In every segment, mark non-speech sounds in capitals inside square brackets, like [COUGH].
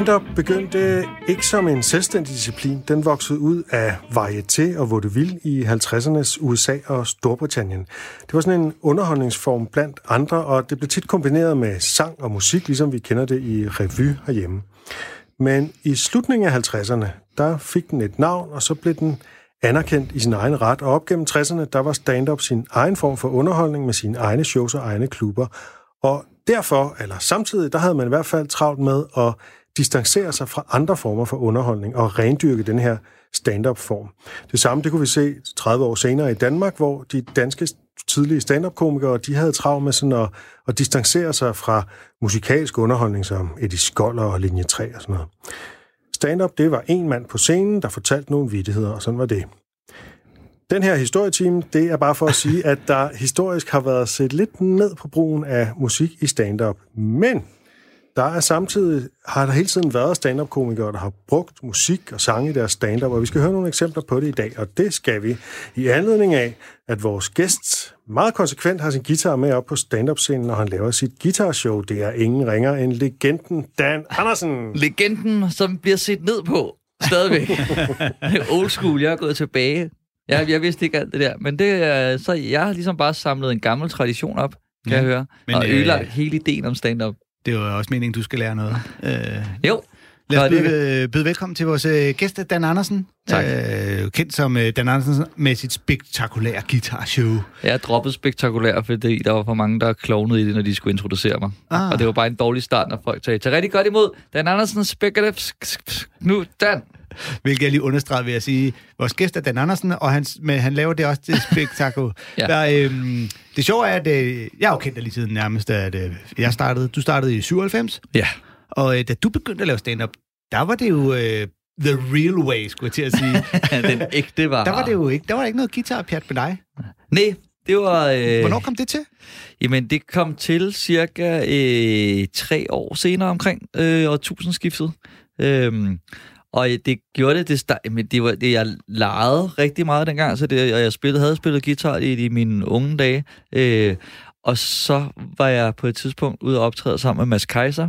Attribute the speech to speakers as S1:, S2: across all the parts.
S1: Stand-up begyndte ikke som en selvstændig disciplin. Den voksede ud af varieté og vaudeville i 50'ernes USA og Storbritannien. Det var sådan en underholdningsform blandt andre, og det blev tit kombineret med sang og musik, ligesom vi kender det i revy herhjemme. Men i slutningen af 50'erne, der fik den et navn, og så blev den anerkendt i sin egen ret. Og op gennem 60'erne, der var stand-up sin egen form for underholdning med sine egne shows og egne klubber. Og derfor, eller samtidig, der havde man i hvert fald travlt med at distancere sig fra andre former for underholdning og rendyrke den her stand-up-form. Det samme, det kunne vi se 30 år senere i Danmark, hvor de danske tidlige stand-up-komikere, de havde travlt med sådan at, at distancere sig fra musikalsk underholdning som Eddie Skoller og Linje 3 og sådan noget. Stand-up, det var en mand på scenen, der fortalte nogle vittigheder, og sådan var det. Den her historietime, det er bare for at sige, at der historisk har været set lidt ned på brugen af musik i stand-up. Men der er samtidig, har der hele tiden været stand-up-komikere, der har brugt musik og sang i deres stand-up, og vi skal høre nogle eksempler på det i dag, og det skal vi i anledning af, at vores gæst meget konsekvent har sin guitar med op på stand-up-scenen, når han laver sit guitarshow. Det er ingen ringer end legenden Dan Andersen.
S2: Legenden, som bliver set ned på stadigvæk. [LAUGHS] Old school, jeg er gået tilbage. Jeg, jeg vidste ikke alt det der, men det, er- så jeg har ligesom bare samlet en gammel tradition op, kan
S3: Ja,
S2: jeg høre,
S3: men,
S2: men, og
S3: øh,
S2: ødelagt hele ideen om stand-up.
S3: Det er jo også meningen, du skal lære noget. Øh,
S2: Jo,
S3: lad os byde, byde velkommen til vores øh, gæst, Dan Andersen.
S2: Tak.
S3: Øh, kendt som øh, Dan Andersen med sit spektakulære guitarshow.
S2: jeg droppet spektakulært, fordi der var for mange, der klovnede i det, når de skulle introducere mig.
S3: Ah.
S2: Og det var bare en dårlig start, når folk sagde, tag rigtig godt imod Dan Andersen, spektakulært, nu Dan. [LAUGHS]
S3: Hvilket jeg lige understreger ved at sige, vores gæst er Dan Andersen, og han, men han laver det også til spektakel. [LAUGHS]
S2: Ja.
S3: Der, øhm, det sjove er, at øh, jeg har jo kendt dig lige siden nærmest, at øh, jeg startede. Du startede i 97,
S2: Ja,
S3: og øh, da du begyndte at lave stand-up, der var det jo øh, the real way, skulle jeg til at sige. [LAUGHS]
S2: den ægte var...
S3: der var det jo ikke, der var ikke noget guitar-pjat med dig.
S2: Nej, det var... Øh...
S3: Hvornår kom det til?
S2: Jamen, det kom til cirka øh, tre år senere omkring øh, årtusindskiftet. Øhm, og det gjorde det, det, men det var det, jeg legede rigtig meget dengang, så det, og jeg spillede, havde spillet guitar i, i mine unge dage. Øh, og så var jeg på et tidspunkt ude og optræde sammen med Mads Kaiser,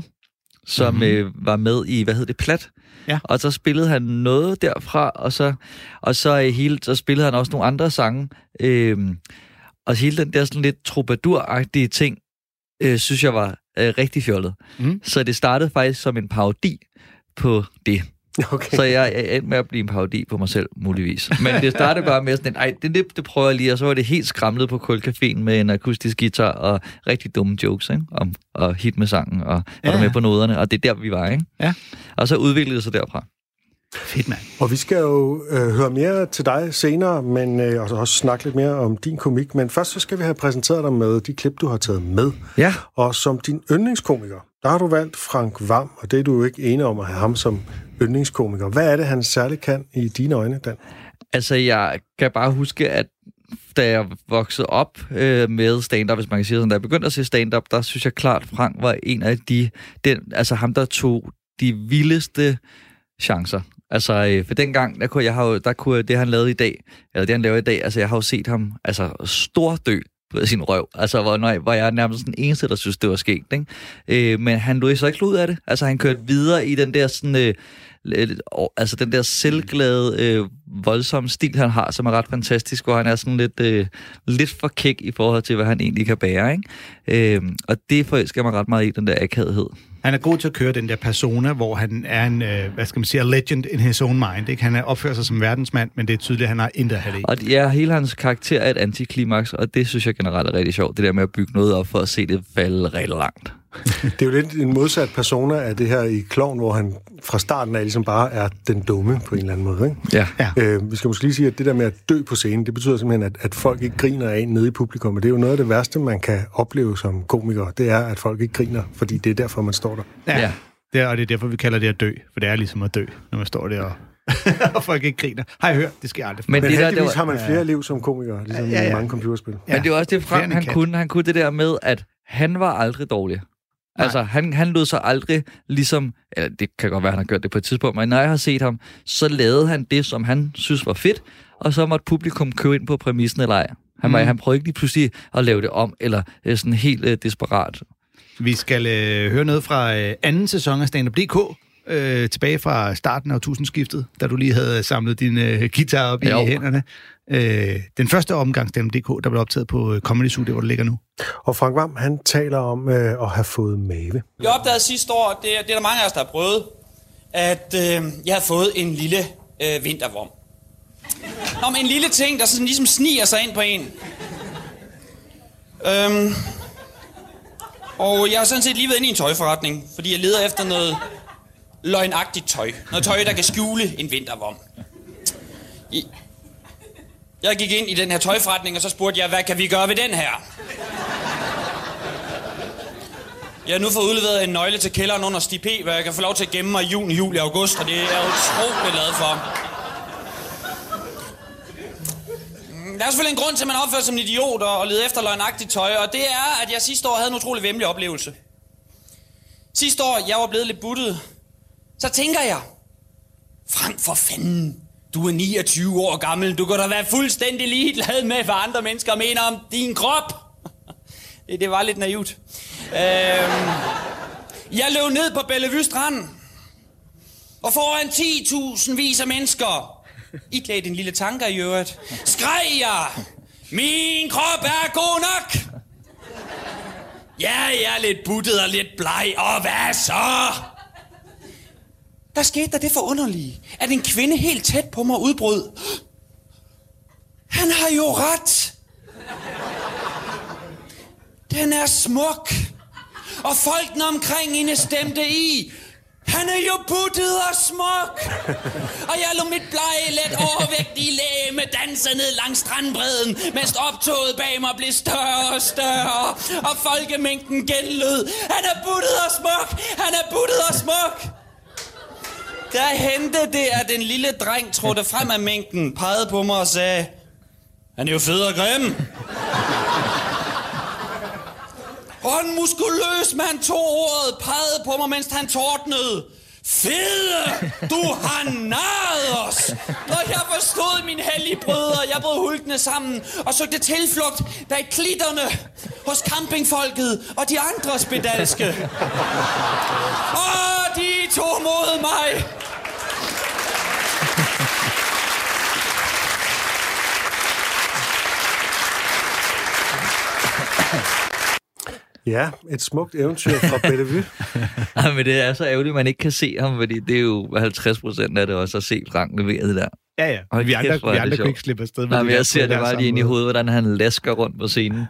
S2: som
S3: Mhm.
S2: mm-hmm. øh, var med i, hvad hed det, Plat?
S3: Ja.
S2: Og så spillede han noget derfra, og så, og så, øh, hele, så spillede han også nogle andre sange. Øh, og hele den der sådan lidt troubadour-agtige ting, øh, synes jeg var øh, rigtig fjollet.
S3: Mm.
S2: Så det startede faktisk som en parodi på det. [LAUGHS]
S1: Okay.
S2: Så jeg er endt med at blive en parodi på mig selv, muligvis. Men det startede bare med sådan en, ej, det, det, det prøver jeg lige, og så var det helt skramlet på kulcaféen med en akustisk guitar og rigtig dumme jokes, ikke? Om, og hit med sangen, og var
S3: Ja.
S2: du med på noderne, og det er der, vi var, ikke?
S3: Ja.
S2: Og så udviklede det sig derfra.
S3: Fedt, mand.
S1: Og vi skal jo øh, høre mere til dig senere, men øh, og så også snakke lidt mere om din komik. Men først så skal vi have præsenteret dig med de klip, du har taget med.
S2: Ja.
S1: Og som din yndlingskomiker, der har du valgt Frank Vam, og det er du jo ikke enig om at have ham som yndlingskomiker. Hvad er det, han særligt kan i dine øjne, Dan?
S2: Altså, jeg kan bare huske, at da jeg voksede op øh, med stand-up, hvis man kan sige sådan, da jeg begyndte at se stand-up, der synes jeg klart, Frank var en af de, den, altså ham, der tog de vildeste chancer. Altså, øh, for dengang, der kunne, jeg har jo, der kunne det, han lavede i dag, eller det, han laver i dag, altså, jeg har jo set ham, altså, stordø på sin røv. Altså, hvor, når jeg, hvor jeg er nærmest den eneste, der synes, det var sket, ikke? Øh, men han lå så ikke ud af det. Altså, han kørte videre i den der sådan... Øh, altså den der selvglade, øh, voldsomme stil, han har, som er ret fantastisk, hvor han er sådan lidt, øh, lidt for kæk i forhold til, hvad han egentlig kan bære, ikke? Øh, og det forelsker mig ret meget i, den der akavhed.
S3: Han er god til at køre den der persona, hvor han er en, øh, hvad skal man sige, a legend in his own mind. Ikke? Han er opfører sig som verdensmand, men det er tydeligt, at han har intet at have det.
S2: Og ja, hele hans karakter er et antiklimaks, og det synes jeg generelt er rigtig sjovt, det der med at bygge noget op for at se det falde rigtig langt. [LAUGHS]
S1: Det er jo lidt en modsat persona af det her i Klovn, hvor han fra starten af ligesom bare er den dumme på en eller anden måde. Ikke?
S2: Ja.
S3: Ja.
S1: Øh, vi skal måske lige sige, at det der med at dø på scenen, det betyder simpelthen, at, at folk ikke griner af en nede i publikum. Og det er jo noget af det værste, man kan opleve som komiker. Det er, at folk ikke griner, fordi det er derfor, man står der.
S3: Ja.
S2: Ja.
S3: Det er, og det er derfor, vi kalder det at dø. For det er ligesom at dø, når man står der og [LAUGHS] og folk ikke griner. Har jeg hørt, det sker aldrig.
S1: Men, Men det der, det var, har man flere ja. liv som komiker, ligesom ja, ja, ja. i mange computerspil.
S2: Ja. Men det var også det, Frank, han kunne. Han kunne det der med, at han var aldrig dårlig. Nej. Altså, han, han lod sig aldrig ligesom... Eller det kan godt være, han har gjort det på et tidspunkt, men når jeg har set ham, så lavede han det, som han synes var fedt, og så måtte publikum købe ind på præmissen eller ej. Han, mm. han prøvede ikke lige pludselig at lave det om, eller øh, sådan helt uh, desperat.
S3: Vi skal øh, høre noget fra øh, anden sæson af Stand Up DK, øh, tilbage fra starten af tusindskiftet, da du lige havde samlet din øh, guitar op jo. i hænderne. Øh, den første omgang Stand Up DK, der blev optaget på øh, Comedy Zoo, det hvor det ligger nu.
S1: Og Frank Vam, han taler om øh, at have fået mave.
S4: Jeg opdagede sidste år, det, det er der mange af os, der har prøvet, at øh, jeg har fået en lille øh, vintervorm. Nå, men en lille ting, der sådan ligesom sniger sig ind på en. Øhm, og jeg har sådan set lige været inde i en tøjforretning, fordi jeg leder efter noget løgnagtigt tøj. Noget tøj, der kan skjule en vintervorm. Jeg gik ind i den her tøjforretning, og så spurgte jeg, hvad kan vi gøre ved den her? Jeg har nu fået udleveret en nøgle til kælderen under Stipe, hvor jeg kan få lov til at gemme mig i juni, juli og august, og det er jeg utrolig glad for. Mm, der er selvfølgelig en grund til, at man opfører sig som en idiot og leder efter løgnagtigt tøj, og det er, at jeg sidste år havde en utrolig vemmelig oplevelse. Sidste år, jeg var blevet lidt buttet, så tænker jeg, frem for fanden, du er 29 år gammel, du kan da være fuldstændig ligeglad med, hvad andre mennesker mener om din krop. [LAUGHS] det, det var lidt naivt. Øhm, jeg løb ned på Bellevue Strand, og foran 10.000 vis af mennesker, i klædte en lille tanker i øvrigt. Skreg jeg! Min krop er god nok! Ja, jeg er lidt buttet og lidt bleg, og hvad så? Der skete der det forunderlige, at en kvinde helt tæt på mig udbrød. Han har jo ret. Den er smuk. Og folkene omkring hende stemte i. Han er jo puttet og smuk. Og jeg lå mit blege, let overvægtige læge danse ned langs strandbredden, mens optoget bag mig blev større og større, og folkemængden genlød. Han er puttet og smuk! Han er puttet og smuk! Der hentede det, at den lille dreng trådte frem af mængden, pegede på mig og sagde, han er jo fed og grim. Og en muskuløs mand tog ordet, pegede på mig, mens han tordnede. Fede! Du har narret os! Når jeg forstod min hellige brødre, jeg brød hulkene sammen og søgte tilflugt bag klitterne hos campingfolket og de andre spedalske. Og tog mod mig.
S1: Ja, et smukt eventyr fra Bellevue.
S2: ja, men det er så ærgerligt, at man ikke kan se ham, fordi det er jo 50 procent af det også at se Frank levere det der.
S3: Ja, ja. Og vi andre, vi andre kunne ikke slippe afsted
S2: med Nej, men jeg ser det bare lige ind i hovedet, hvordan han lasker rundt på scenen.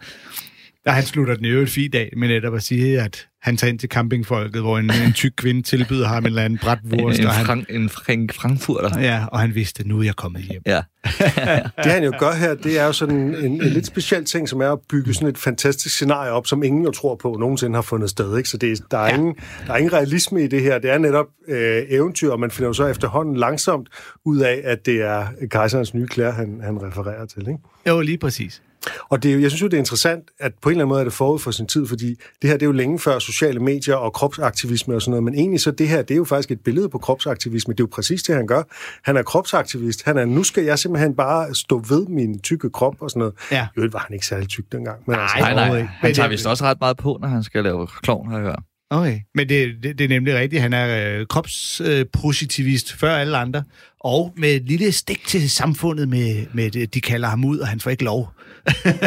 S3: Ja, han slutter den i øvrigt fint af med netop at sige, at han tager ind til campingfolket, hvor en, en tyk kvinde tilbyder ham en eller anden bratwurst.
S2: En, en, frank, en frank, frankfurter.
S3: Ja, og han vidste, at nu er jeg kommet hjem.
S2: Ja. [LAUGHS]
S1: det han jo gør her, det er jo sådan en, en lidt speciel ting, som er at bygge sådan et fantastisk scenarie op, som ingen jo tror på nogensinde har fundet sted. Ikke? Så det, der, er ja. ingen, der er ingen realisme i det her. Det er netop øh, eventyr, og man finder jo så efterhånden langsomt ud af, at det er kejserens nye klæder, han, han refererer til. Ikke?
S3: Jo, lige præcis.
S1: Og det, jeg synes jo, det er interessant, at på en eller anden måde er det forud for sin tid, fordi det her det er jo længe før sociale medier og kropsaktivisme og sådan noget, men egentlig så det her, det er jo faktisk et billede på kropsaktivisme. Det er jo præcis det, han gør. Han er kropsaktivist. Han er, nu skal jeg simpelthen bare stå ved min tykke krop og sådan noget. Ja. Jo, var han ikke særlig tyk dengang.
S2: Men nej, altså, nej, nej. Han tager vist også ret meget på, når han skal lave klovn, har jeg hørt.
S3: Okay, men det, det, det er nemlig rigtigt. Han er øh, kropspositivist øh, før alle andre, og med et lille stik til samfundet med, med de kalder ham ud, og han får ikke lov.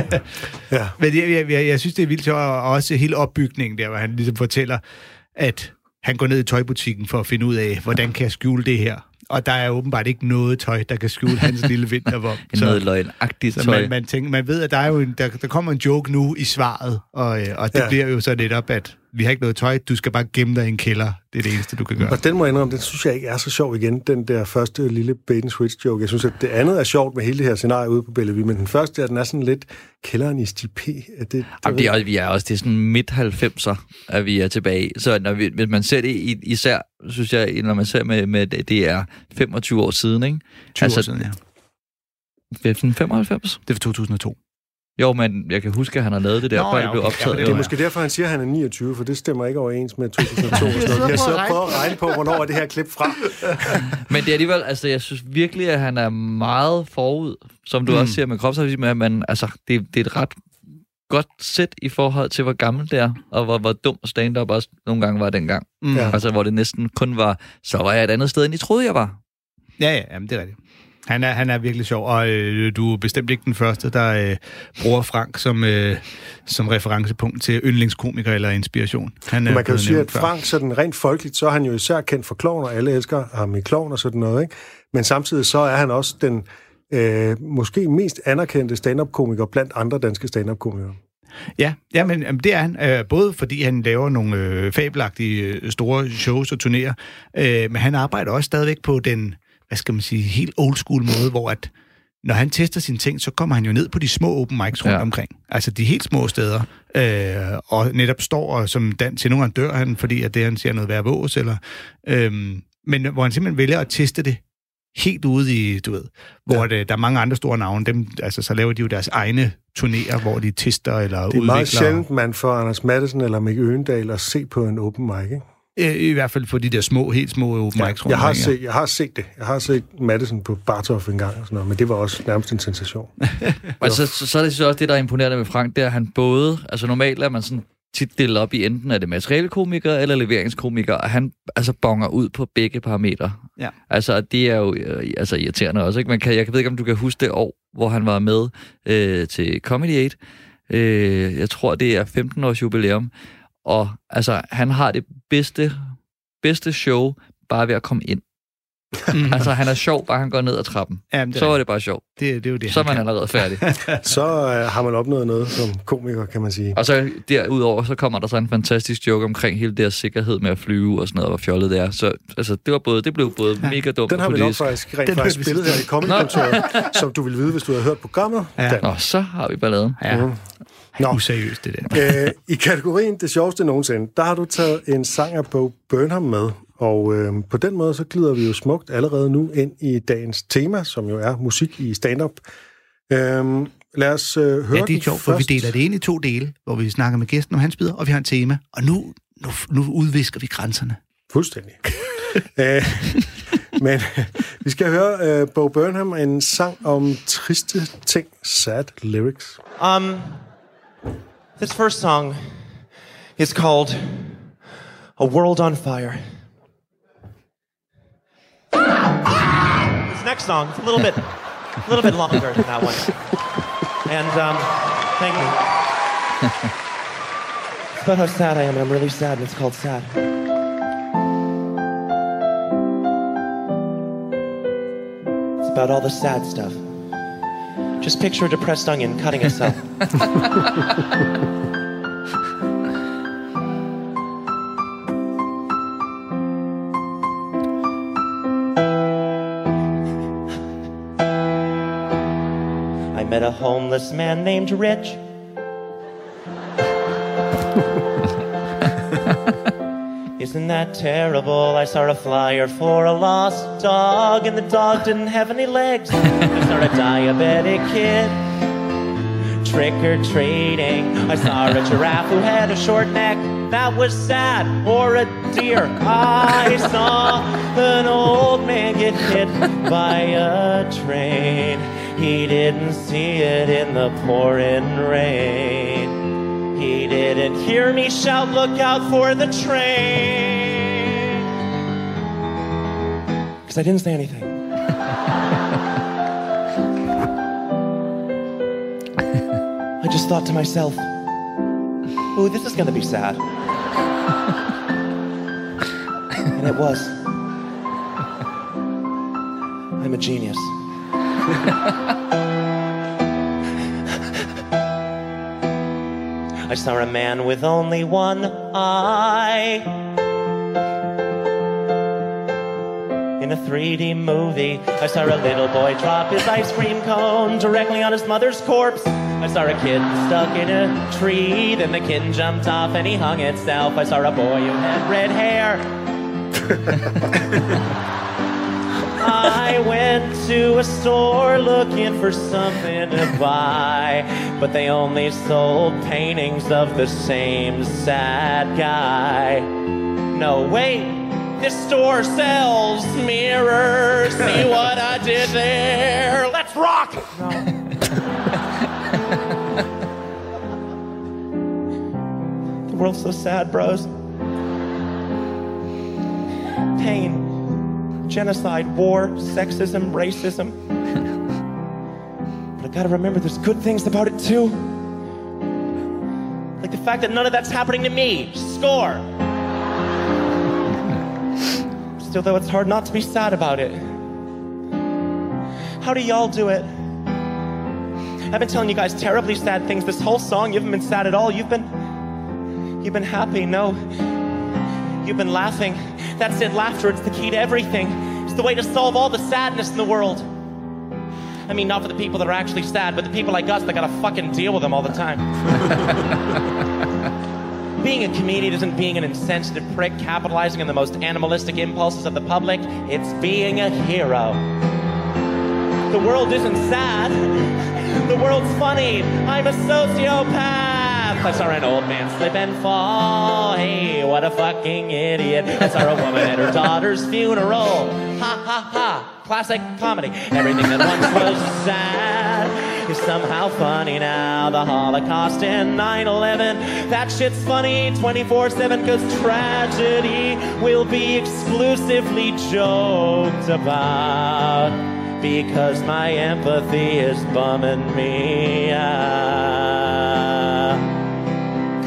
S3: [LAUGHS] ja. Men jeg, jeg, jeg synes, det er vildt, og også hele opbygningen der, hvor han ligesom fortæller, at han går ned i tøjbutikken for at finde ud af, hvordan kan jeg skjule det her. Og der er åbenbart ikke noget tøj, der kan skjule hans [LAUGHS] lille vintervom.
S2: Så, noget løgnagtigt tøj.
S3: Man, man, tænker, man ved, at der, er jo en, der, der kommer en joke nu i svaret, og, øh, og det ja. bliver jo så netop, at vi har ikke noget tøj, du skal bare gemme dig i en kælder. Det er det eneste, du kan gøre.
S1: Og den må jeg indrømme, den synes jeg ikke er så sjov igen, den der første lille bait and switch joke. Jeg synes, at det andet er sjovt med hele det her scenarie ude på Bellevue, men den første, der, den er sådan lidt kælderen i Stig P. Det, det,
S2: Jamen, det er, vi er også det er sådan midt-90'er, at vi er tilbage. Så når vi, hvis man ser det i- især, synes jeg, når man ser med, med det, det er 25 år siden, ikke?
S3: 20 altså, år siden, ja.
S2: 15, 95?
S3: Det er for 2002.
S2: Jo, men jeg kan huske, at han har lavet det der,
S3: Nå,
S2: før
S3: ja,
S2: det blev optaget.
S3: Ja,
S1: det er
S3: Jo,
S1: måske derfor, han siger, at han er 29, for det stemmer ikke overens med [LAUGHS] 2002. og sådan noget.
S3: sidder
S1: Jeg
S3: på
S1: sidder prøver at regne på, hvornår er det her klip fra. [LAUGHS]
S2: Men det er alligevel, altså jeg synes virkelig, at han er meget forud, som du
S3: Mm.
S2: også siger med at man, altså det, det er et ret godt sæt i forhold til, hvor gammel det er, og hvor, hvor dum stand-up også nogle gange var dengang.
S3: Mm.
S1: Ja,
S2: Altså hvor det næsten kun var, så var jeg et andet sted, end I troede, jeg var.
S3: ja, ja jamen, det er rigtigt. Han er, han er virkelig sjov, og øh, du er bestemt ikke den første, der øh, bruger Frank som, øh, som referencepunkt til yndlingskomiker eller inspiration. Han er
S1: Man kan jo sige, at. Frank, sådan rent folkeligt, så er han jo især kendt for klovn, og alle elsker ham i klovn og sådan noget. Ikke? Men samtidig så er han også den øh, måske mest anerkendte stand-up-komiker blandt andre danske stand-up-komikere.
S3: Ja, ja men jamen, det er han. Øh, både fordi han laver nogle øh, fabelagtige øh, store shows og turnerer, øh, men han arbejder også stadigvæk på den, hvad skal man sige, helt old school måde, hvor at når han tester sine ting, så kommer han jo ned på de små open mics rundt ja. Omkring. Altså de helt små steder. Øh, og netop står og som dans til nogle gange dør han, fordi at det han siger noget værd vås, eller... Øh, men hvor han simpelthen vælger at teste det helt ude i, du ved, hvor ja. det, der er mange andre store navne, dem, altså så laver de jo deres egne turnéer, hvor de tester eller
S1: Det er
S3: udvikler.
S1: meget sjældent, man får Anders Madsen eller Mikke Øgendal at se på en open mic. Ikke?
S3: Øh, I hvert fald for de der små, helt små open mics rundt
S1: jeg, har set, jeg har set det. Jeg har set Madsen på Bartof en gang, og sådan noget, men det var også nærmest en sensation. [LAUGHS]
S2: Og så, så, så er det så også det, der er imponerende med Frank, det er, at han både, altså normalt er man sådan tit delt op i enten er det materialekomiker eller leveringskomiker, og han altså bonger ud på begge parametre.
S3: Ja.
S2: Altså, det er jo øh, altså irriterende også, ikke? Man kan, jeg ved ikke, om du kan huske det år, hvor han var med øh, til Comedy 8. Øh, jeg tror, det er 15 års jubilæum. Og altså, han har det bedste, bedste show bare ved at komme ind.
S3: Mm.
S2: Altså, han er sjov, bare han går ned ad trappen.
S3: Jamen, det,
S2: Så
S3: er,
S2: er det bare sjovt.
S3: det, det er jo det,
S2: Så er
S3: han
S2: man
S3: kan.
S2: allerede færdig. [LAUGHS]
S1: Så øh, har man opnået noget som komiker, kan man sige.
S2: Og så derudover, så kommer der så en fantastisk joke omkring hele det her sikkerhed med at flyve og sådan noget, hvor fjollet det er. Så altså, det, var både, det blev både ja. mega dumt
S1: Den har
S2: og
S1: vi nok
S2: politisk.
S1: faktisk rent
S3: Den
S1: faktisk spillet her i Comedykontoret, som du vil vide, hvis du har hørt programmet.
S3: Ja.
S1: Dan.
S2: Nå, så har vi balladen.
S3: Ja,
S1: Nå.
S3: useriøst det der.
S1: Øh, I kategorien Det sjoveste nogensinde, der har du taget en sang af Bo Burnham med. Og øh, på den måde, så glider vi jo smukt allerede nu ind i dagens tema, som jo er musik i stand-up. Øh, lad os øh, høre
S3: Ja, det er sjovt, for vi deler det ind i to dele, hvor vi snakker med gæsten om hans bidder, og vi har en tema. Og nu, nu, nu udvisker vi grænserne.
S1: Fuldstændig. [LAUGHS] øh, men vi skal høre øh, Bo Burnham, en sang om triste ting, sad lyrics.
S5: Um, this first song is called A World on Fire. This next song is a little bit, a little bit longer than that one. And, um, thank you. It's about how sad I am, and I'm really sad, and it's called Sad. It's about all the sad stuff. Just picture a depressed onion cutting itself. [LAUGHS] met a homeless man named Rich. [LAUGHS] Isn't that terrible? I saw a flyer for a lost dog, and the dog didn't have any legs. [LAUGHS] I saw a diabetic kid trick or treating. I saw a giraffe who had a short neck. That was sad. Or a deer. I saw an old man get hit by a train. He didn't see it in the pouring rain. He didn't hear me shout, Look out for the train. Because I didn't say anything. [LAUGHS] I just thought to myself, ooh, this is going to be sad. and it was. I'm a genius. [LAUGHS] I saw a man with only one eye. In a 3D movie, I saw a little boy drop his ice cream cone directly on his mother's corpse. I saw a kid stuck in a tree, then the kid jumped off and he hung itself. I saw a boy who had red hair. [LAUGHS] I went to a store looking for something to buy, but they only sold paintings of the same sad guy. No, wait, this store sells mirrors. See [LAUGHS] what I did there? Let's rock! [LAUGHS] the world's so sad, bros. Pain, genocide, war, sexism, racism. but I gotta remember there's good things about it too. Like the fact that none of that's happening to me. Score! Still, though, it's hard not to be sad about it. How do y'all do it? I've been telling you guys terribly sad things this whole song. You haven't been sad at all. You've been. You've been happy. No. You've been laughing. That's it, laughter. It's the key to everything. It's the way to solve all the sadness in the world. I mean, not for the people that are actually sad, but the people like us that gotta fucking deal with them all the time. [LAUGHS] being a comedian isn't being an insensitive prick capitalizing on the most animalistic impulses of the public, it's being a hero. The world isn't sad. [LAUGHS] The world's funny. I'm a sociopath. I saw an old man slip and fall. Hey, what a fucking idiot. I saw a woman at her daughter's funeral. Ha ha ha. Classic comedy. Everything that once was sad is somehow funny now. The Holocaust and 9 11. That shit's funny 24 7 because tragedy will be exclusively joked about because my empathy is bumming me out.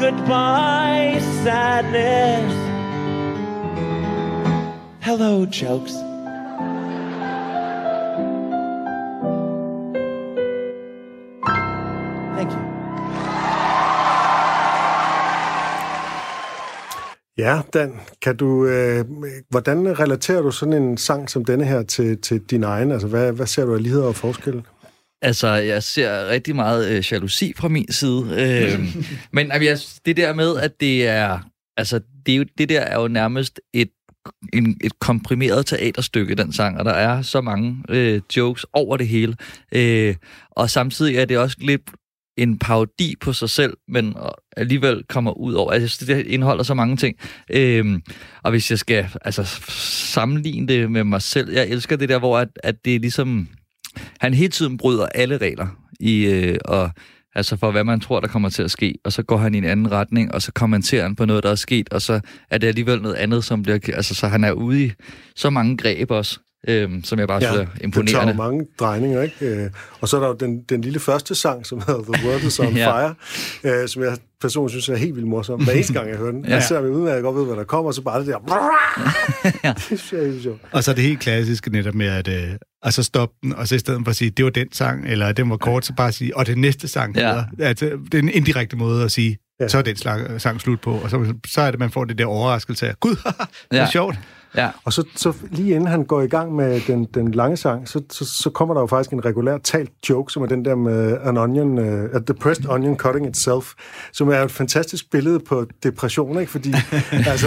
S5: Goodbye, sadness. Hello, jokes. Thank you.
S1: Ja, Dan, kan du, øh, hvordan relaterer du sådan en sang som denne her til, til din egen? Altså, hvad, hvad ser du af ligheder og forskelle?
S2: Altså, jeg ser rigtig meget øh, jalousi fra min side. Øh, [LAUGHS] men altså, det der med, at det er... Altså, det, er jo, det der er jo nærmest et en, et komprimeret teaterstykke, den sang, og der er så mange øh, jokes over det hele. Øh, og samtidig er det også lidt en parodi på sig selv, men alligevel kommer ud over. Altså, det indeholder så mange ting. Øhm, og hvis jeg skal altså, sammenligne det med mig selv, jeg elsker det der, hvor at, at det er ligesom... Han hele tiden bryder alle regler i, øh, og altså for hvad man tror, der kommer til at ske, og så går han i en anden retning, og så kommenterer han på noget, der er sket, og så er det alligevel noget andet, som bliver... Altså, så han er ude i så mange greb også, øhm, som jeg bare ja, synes er imponerende.
S1: det tager mange drejninger, ikke? Øh, og så er der jo den, den lille første sang, som hedder The World is on [LAUGHS] ja. Fire, øh, som jeg personligt synes er helt vildt morsom. Hver eneste gang, jeg hører den. [LAUGHS] ja. Jeg ser mig udmærket godt ved, hvad der kommer, og så bare det der... ja. [LAUGHS] det synes jeg er helt sjovt.
S3: Og så er det helt klassiske netop med, at øh, og så stoppe den, og så i stedet for at sige, det var den sang, eller den var kort, så bare sige, og det næste sang. Ja. Altså, det er en indirekte måde at sige, ja. så er den slag, sang slut på, og så, så er det, man får det der overraskelse af, gud, det er ja. sjovt.
S1: Ja. Og så, så lige inden han går i gang med den, den lange sang, så, så, så kommer der jo faktisk en regulær talt joke, som er den der med an onion, uh, a depressed onion cutting itself, som er et fantastisk billede på depression, ikke? Fordi [LAUGHS] altså,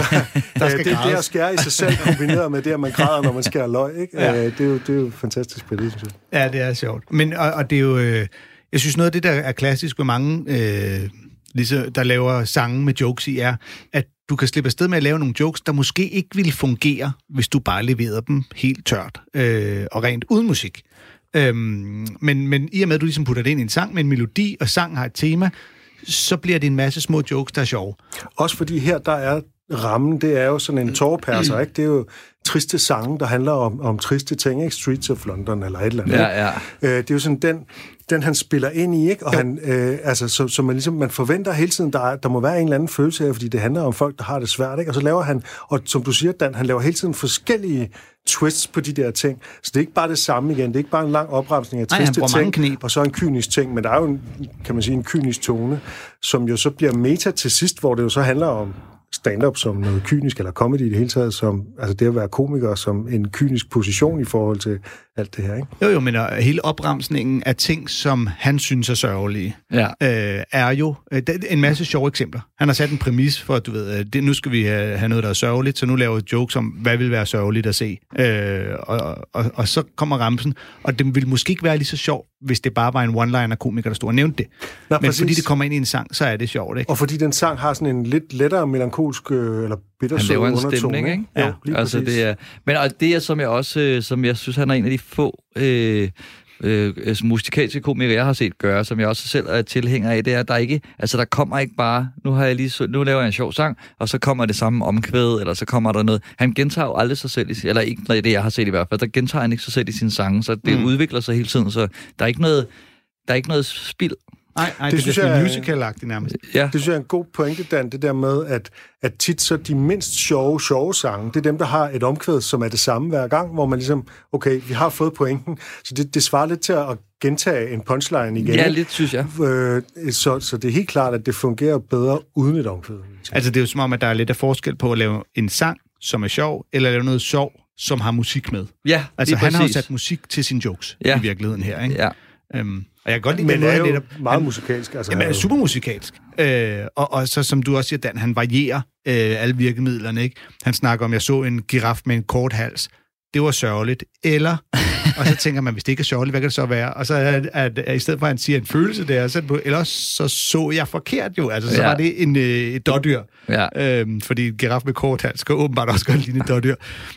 S1: der skal det, det at skære i sig selv, kombineret med det, at man græder, når man skærer løg, ikke? Ja. Uh, det, er jo, det er jo et fantastisk billede, synes jeg.
S3: Ja, det er sjovt. Men, og, og det er jo... Øh, jeg synes, noget af det, der er klassisk med mange... Øh, ligesom, der laver sange med jokes i, er, at du kan slippe afsted med at lave nogle jokes, der måske ikke ville fungere, hvis du bare leverede dem helt tørt øh, og rent uden musik. Øhm, men, men i og med, at du ligesom putter det ind i en sang med en melodi, og sang har et tema, så bliver det en masse små jokes, der er sjove.
S1: Også fordi her, der er rammen, det er jo sådan en tårperser, ikke? Det er jo triste sange, der handler om, om triste ting, ikke? Streets of London eller et eller andet.
S2: Ja, ja.
S1: Øh, det er jo sådan den, den han spiller ind i, ikke? Og han, øh, altså, så, så man, ligesom, man forventer hele tiden, der, er- der må være en eller anden følelse af, fordi det handler om folk, der har det svært, ikke? Og så laver han, og som du siger, Dan, han laver hele tiden forskellige twists på de der ting. Så det er ikke bare det samme igen. Det er ikke bare en lang opremsning af
S3: Nej,
S1: triste
S3: mange
S1: ting, og så en kynisk ting. Men der er jo, en, kan man sige, en kynisk tone, som jo så bliver meta til sidst, hvor det jo så handler om stand-up som noget kynisk, eller comedy i det hele taget, som, altså det at være komiker som en kynisk position i forhold til alt det her, ikke?
S3: Jo, jo, men øh, hele opremsningen af ting, som han synes er sørgelige,
S2: Ja.
S3: øh, er jo øh, er en masse sjove eksempler. Han har sat en præmis for, at du ved, øh, det, nu skal vi have, have noget, der er sørgeligt, så nu laver vi jokes om, hvad vil være sørgeligt at se. Øh, og, og, og så kommer ramsen, og det ville måske ikke være lige så sjovt, hvis det bare var en one-liner-komiker, der stod og nævnte det.
S1: Nå,
S3: Men
S1: præcis.
S3: fordi det kommer ind i en sang, så er det sjovt, ikke?
S1: Og fordi den sang har sådan en lidt lettere melankolsk øh, eller
S2: Han
S1: bittersød
S2: laver en
S1: undertone.
S2: stemning, ikke?
S1: Jo,
S3: Ja,
S1: lige
S2: altså,
S1: præcis.
S2: det er, men og det er, som jeg også, øh, som jeg synes, han er en af de få øh, øh, øh, musikalske komikere, jeg har set gøre, som jeg også selv er tilhænger af, det er, at der ikke, altså der kommer ikke bare, nu har jeg lige, nu laver jeg en sjov sang, og så kommer det samme omkvæd, eller så kommer der noget. Han gentager jo aldrig sig selv, i, eller ikke noget af det, jeg har set i hvert fald, der gentager han ikke sig selv i sine sange, så det mm. udvikler sig hele tiden, så der er ikke noget, der er ikke noget spild.
S3: Nej, nej,
S1: Det
S3: det,
S1: synes
S3: er
S1: jeg-
S3: musical-agtigt nærmest.
S2: Ja,
S1: Det synes jeg er en god pointe, Dan, det der med, at, at tit så de mindst sjove, sjove sange, det er dem, der har et omkvæd, som er det samme hver gang, hvor man ligesom, okay, vi har fået pointen, så det, det svarer lidt til at gentage en punchline igen.
S2: ja lidt, synes jeg.
S1: Øh, så, så det er helt klart, at det fungerer bedre uden et omkvæd.
S3: Altså, det er jo som om, at der er lidt af forskel på at lave en sang, som er sjov, eller lave noget sjov, som har musik med.
S2: Ja,
S3: Altså, han har jo
S2: præcis.
S3: sat musik til sine jokes
S2: Ja.
S3: i virkeligheden her, ikke?
S2: Ja.
S3: Øhm, og jeg kan godt lide
S1: Men er jo
S3: netop,
S1: meget
S3: han,
S1: musikalsk. Altså,
S3: Jamen,
S1: er
S3: er super musikalsk. Øh, og, og så, som du også siger, Dan, han varierer øh, alle virkemidlerne, ikke? Han snakker om, jeg så en giraf med en kort hals. Det var sørgeligt. Eller, og så tænker man, hvis det ikke er sørgeligt, hvad kan det så være? Og så er, at, at i stedet for, at han siger en følelse der, så, er ellers så så jeg forkert jo. Altså, så
S2: Ja.
S3: var det en, øh, et dårdyr.
S2: Ja.
S3: Øhm, fordi en giraf med kort hals skal åbenbart også godt ligne et dårdyr.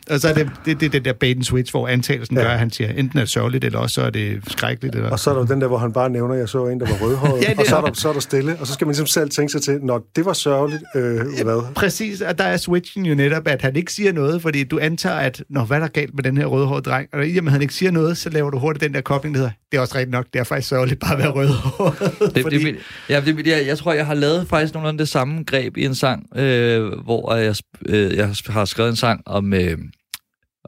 S3: Og så er det det, det, det der bait and switch, hvor antagelsen
S1: Ja.
S3: ja. gør, at han siger, enten er det sørgeligt, eller også så er det skrækkeligt. Eller...
S1: Og så er der den der, hvor han bare nævner, at jeg så en, der var rødhåret, [LAUGHS]
S3: Ja,
S1: og så er,
S3: er-
S1: der, så er der stille, og så skal man ligesom selv tænke sig til, når det var sørgeligt, øh, hvad?
S3: Præcis, og der er switchen jo netop, at han ikke siger noget, fordi du antager, at når hvad er der galt med den her rødhårede dreng, og i og med, at han ikke siger noget, så laver du hurtigt den der kobling, der hedder, det er også rigtigt nok, det er faktisk sørgeligt bare at være rødhåret.
S2: Det,
S3: fordi,
S2: det, ja, det, jeg, jeg tror, jeg har lavet faktisk nogenlunde det samme greb i en sang, øh, hvor jeg, sp- øh, jeg har skrevet en sang om, øh,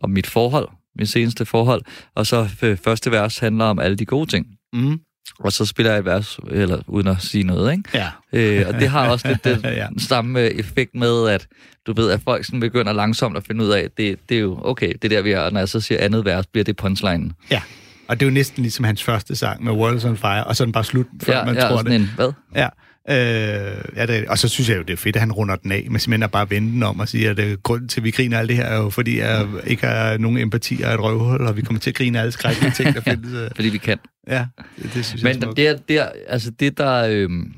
S2: om mit forhold, mit seneste forhold, og så øh, første vers handler om alle de gode ting.
S3: mm,
S2: Og så spiller jeg et vers, eller uden at sige noget, ikke?
S3: ja.
S2: Øh, og det har også lidt den [LAUGHS]
S3: Ja.
S2: samme øh, effekt med, at du ved, at folk sådan begynder langsomt at finde ud af, at det, det er jo okay, det der vi og når jeg så siger andet vers, bliver det punchline.
S3: ja. Og det er jo næsten ligesom hans første sang med World's on Fire, og så er den bare slut, før
S2: Ja,
S3: man
S2: ja,
S3: tror
S2: sådan
S3: det.
S2: en, hvad?
S3: Ja. Øh, ja, det, og så synes jeg jo, det er fedt, at han runder den af, men simpelthen at bare vende den om og sige, at øh, grunden til, at vi griner alt det her, er jo, fordi jeg ikke har nogen empati og et røvhul, og vi kommer til at grine alle skrækkelige ting, der [LAUGHS] findes. øh.
S2: Fordi vi kan.
S3: Ja, det, det synes jeg er
S2: Men det, er, det, er, altså det der, øhm,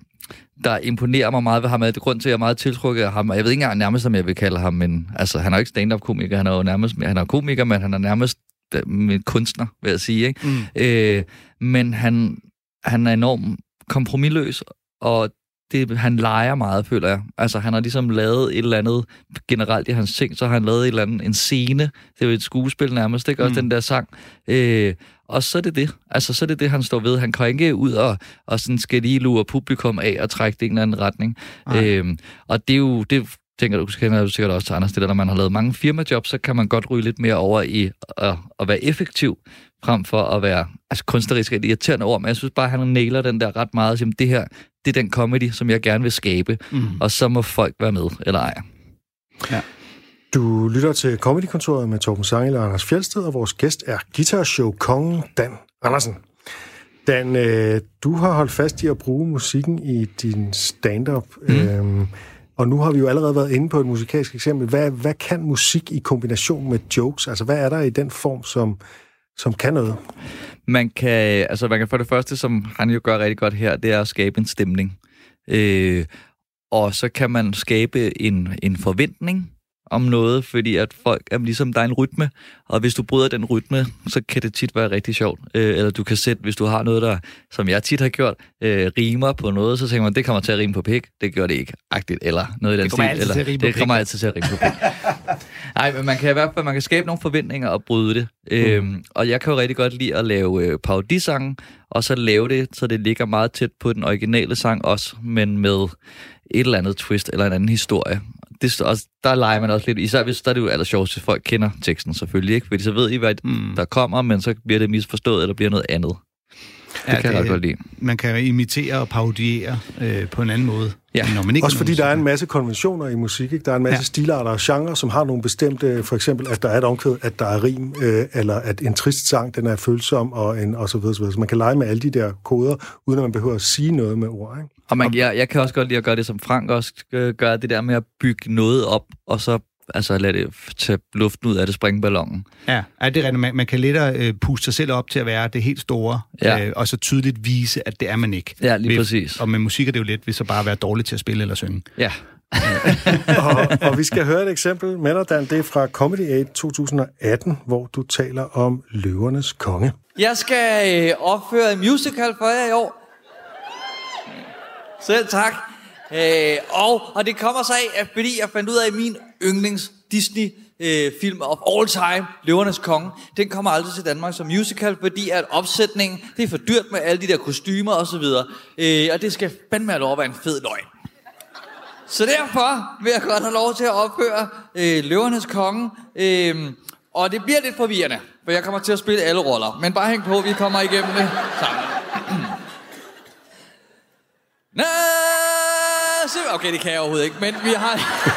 S2: der imponerer mig meget ved ham, er det grund til, at jeg er meget tiltrukket af ham. Og Jeg ved ikke engang nærmest, som jeg vil kalde ham, men altså, han er jo ikke stand-up-komiker, han er jo nærmest, han er komiker, men han er nærmest øh, med kunstner, vil jeg sige. Ikke?
S3: Mm.
S2: Øh, men han, han er enormt kompromilløs, og det, han leger meget, føler jeg. Altså, han har ligesom lavet et eller andet, generelt i hans ting, så har han lavet et eller andet, en scene, det er jo et skuespil nærmest, ikke? Også
S3: Mm.
S2: den der sang. Øh, og så er det det. Altså, så er det det, han står ved. Han kan ikke ud og, og sådan skal lige lure publikum af og trække det i en eller anden retning.
S3: Nej.
S2: Øhm, og det er jo, det tænker du, kender du sikkert også til Anders, det der, når man har lavet mange firmajobs, så kan man godt ryge lidt mere over i at, at være effektiv, frem for at være altså kunstnerisk et irriterende ord, men jeg synes bare, at han nailer den der ret meget, siger, det her, det er den comedy, som jeg gerne vil skabe,
S3: Mm.
S2: og så må folk være med, eller ej.
S1: Du lytter til Comedykontoret med Torben Sangel og Anders Fjeldsted, og vores gæst er guitarshow kongen Dan Andersen. Dan, øh, du har holdt fast i at bruge musikken i din stand-up, mm. øhm, og nu har vi jo allerede været inde på et musikalsk eksempel. Hvad, hvad kan musik i kombination med jokes? Altså, hvad er der i den form, som, som kan noget?
S2: Man kan, altså man kan for det første, som han jo gør rigtig godt her, det er at skabe en stemning. Øh, og så kan man skabe en, en forventning, om noget, fordi at folk er ligesom, der er en rytme, og hvis du bryder den rytme, så kan det tit være rigtig sjovt. Øh, eller du kan sætte, hvis du har noget, der, som jeg tit har gjort, øh, rimer på noget, så tænker man, det kommer til at rime på pik, det gør det ikke, agtigt, eller noget i den stil. Eller, det
S3: pik.
S2: kommer altid til at rime på pik. [LAUGHS] Nej, men man kan i hvert fald man kan skabe nogle forventninger og bryde det. Mm. Øhm, og jeg kan jo rigtig godt lide at lave øh, parodisange, og så lave det, så det ligger meget tæt på den originale sang også, men med et eller andet twist eller en anden historie. Det, og der leger man også lidt, især hvis der er det jo aller sjovt, hvis folk kender teksten selvfølgelig, ikke? Fordi så ved I, hvad mm. der kommer, men så bliver det misforstået, eller bliver noget andet. Det
S3: Ja,
S2: kan jeg ret godt lide.
S3: Man kan imitere og parodiere øh, på en anden måde,
S2: Ja.
S3: når man ikke
S1: Også fordi der er en masse konventioner i musik. Ikke? Der er en masse
S3: Ja.
S1: ja. stilarter og genrer, som har nogle bestemte, for eksempel, at der er et omkvæd, at der er rim, øh, eller at en trist sang, den er følsom, og, en, og så videre, så videre. Så man kan lege med alle de der koder, uden at man behøver at sige noget med ord. Ikke?
S2: Og man, jeg, jeg kan også godt lide at gøre det, som Frank også øh, gør, det der med at bygge noget op, og så altså, lade det tage luften ud af det springballongen.
S3: Ja, ja det er rigtigt. Man, man kan lettere øh, puste sig selv op til at være det helt store,
S2: Ja.
S3: øh, og så tydeligt vise, at det er man ikke.
S2: Ja, lige
S3: Ved-
S2: præcis.
S3: Og med musik er det jo let, hvis så bare at være dårlig til at spille eller synge.
S2: Ja. [LAUGHS]
S1: og, og vi skal høre et eksempel med dig, Dan. Det er fra Comedy Aid 2018, hvor du taler om løvernes konge.
S2: Jeg skal øh, opføre en musical for jer i år. Selv tak. Øh, og, og det kommer så af, at fordi jeg fandt ud af, at min yndlings Disney øh, film of all time, Løvernes Konge, den kommer aldrig til Danmark som musical, fordi at opsætningen, det er for dyrt med alle de der kostymer og så videre. Øh, og det skal fandme have lov at være en fed løgn. Så derfor vil jeg godt have lov til at opføre øh, Løvernes Konge. Øh, og det bliver lidt forvirrende, for jeg kommer til at spille alle roller. Men bare hæng på, vi kommer igennem det sammen. Nå, okay, det kan jeg overhovedet ikke, men vi har...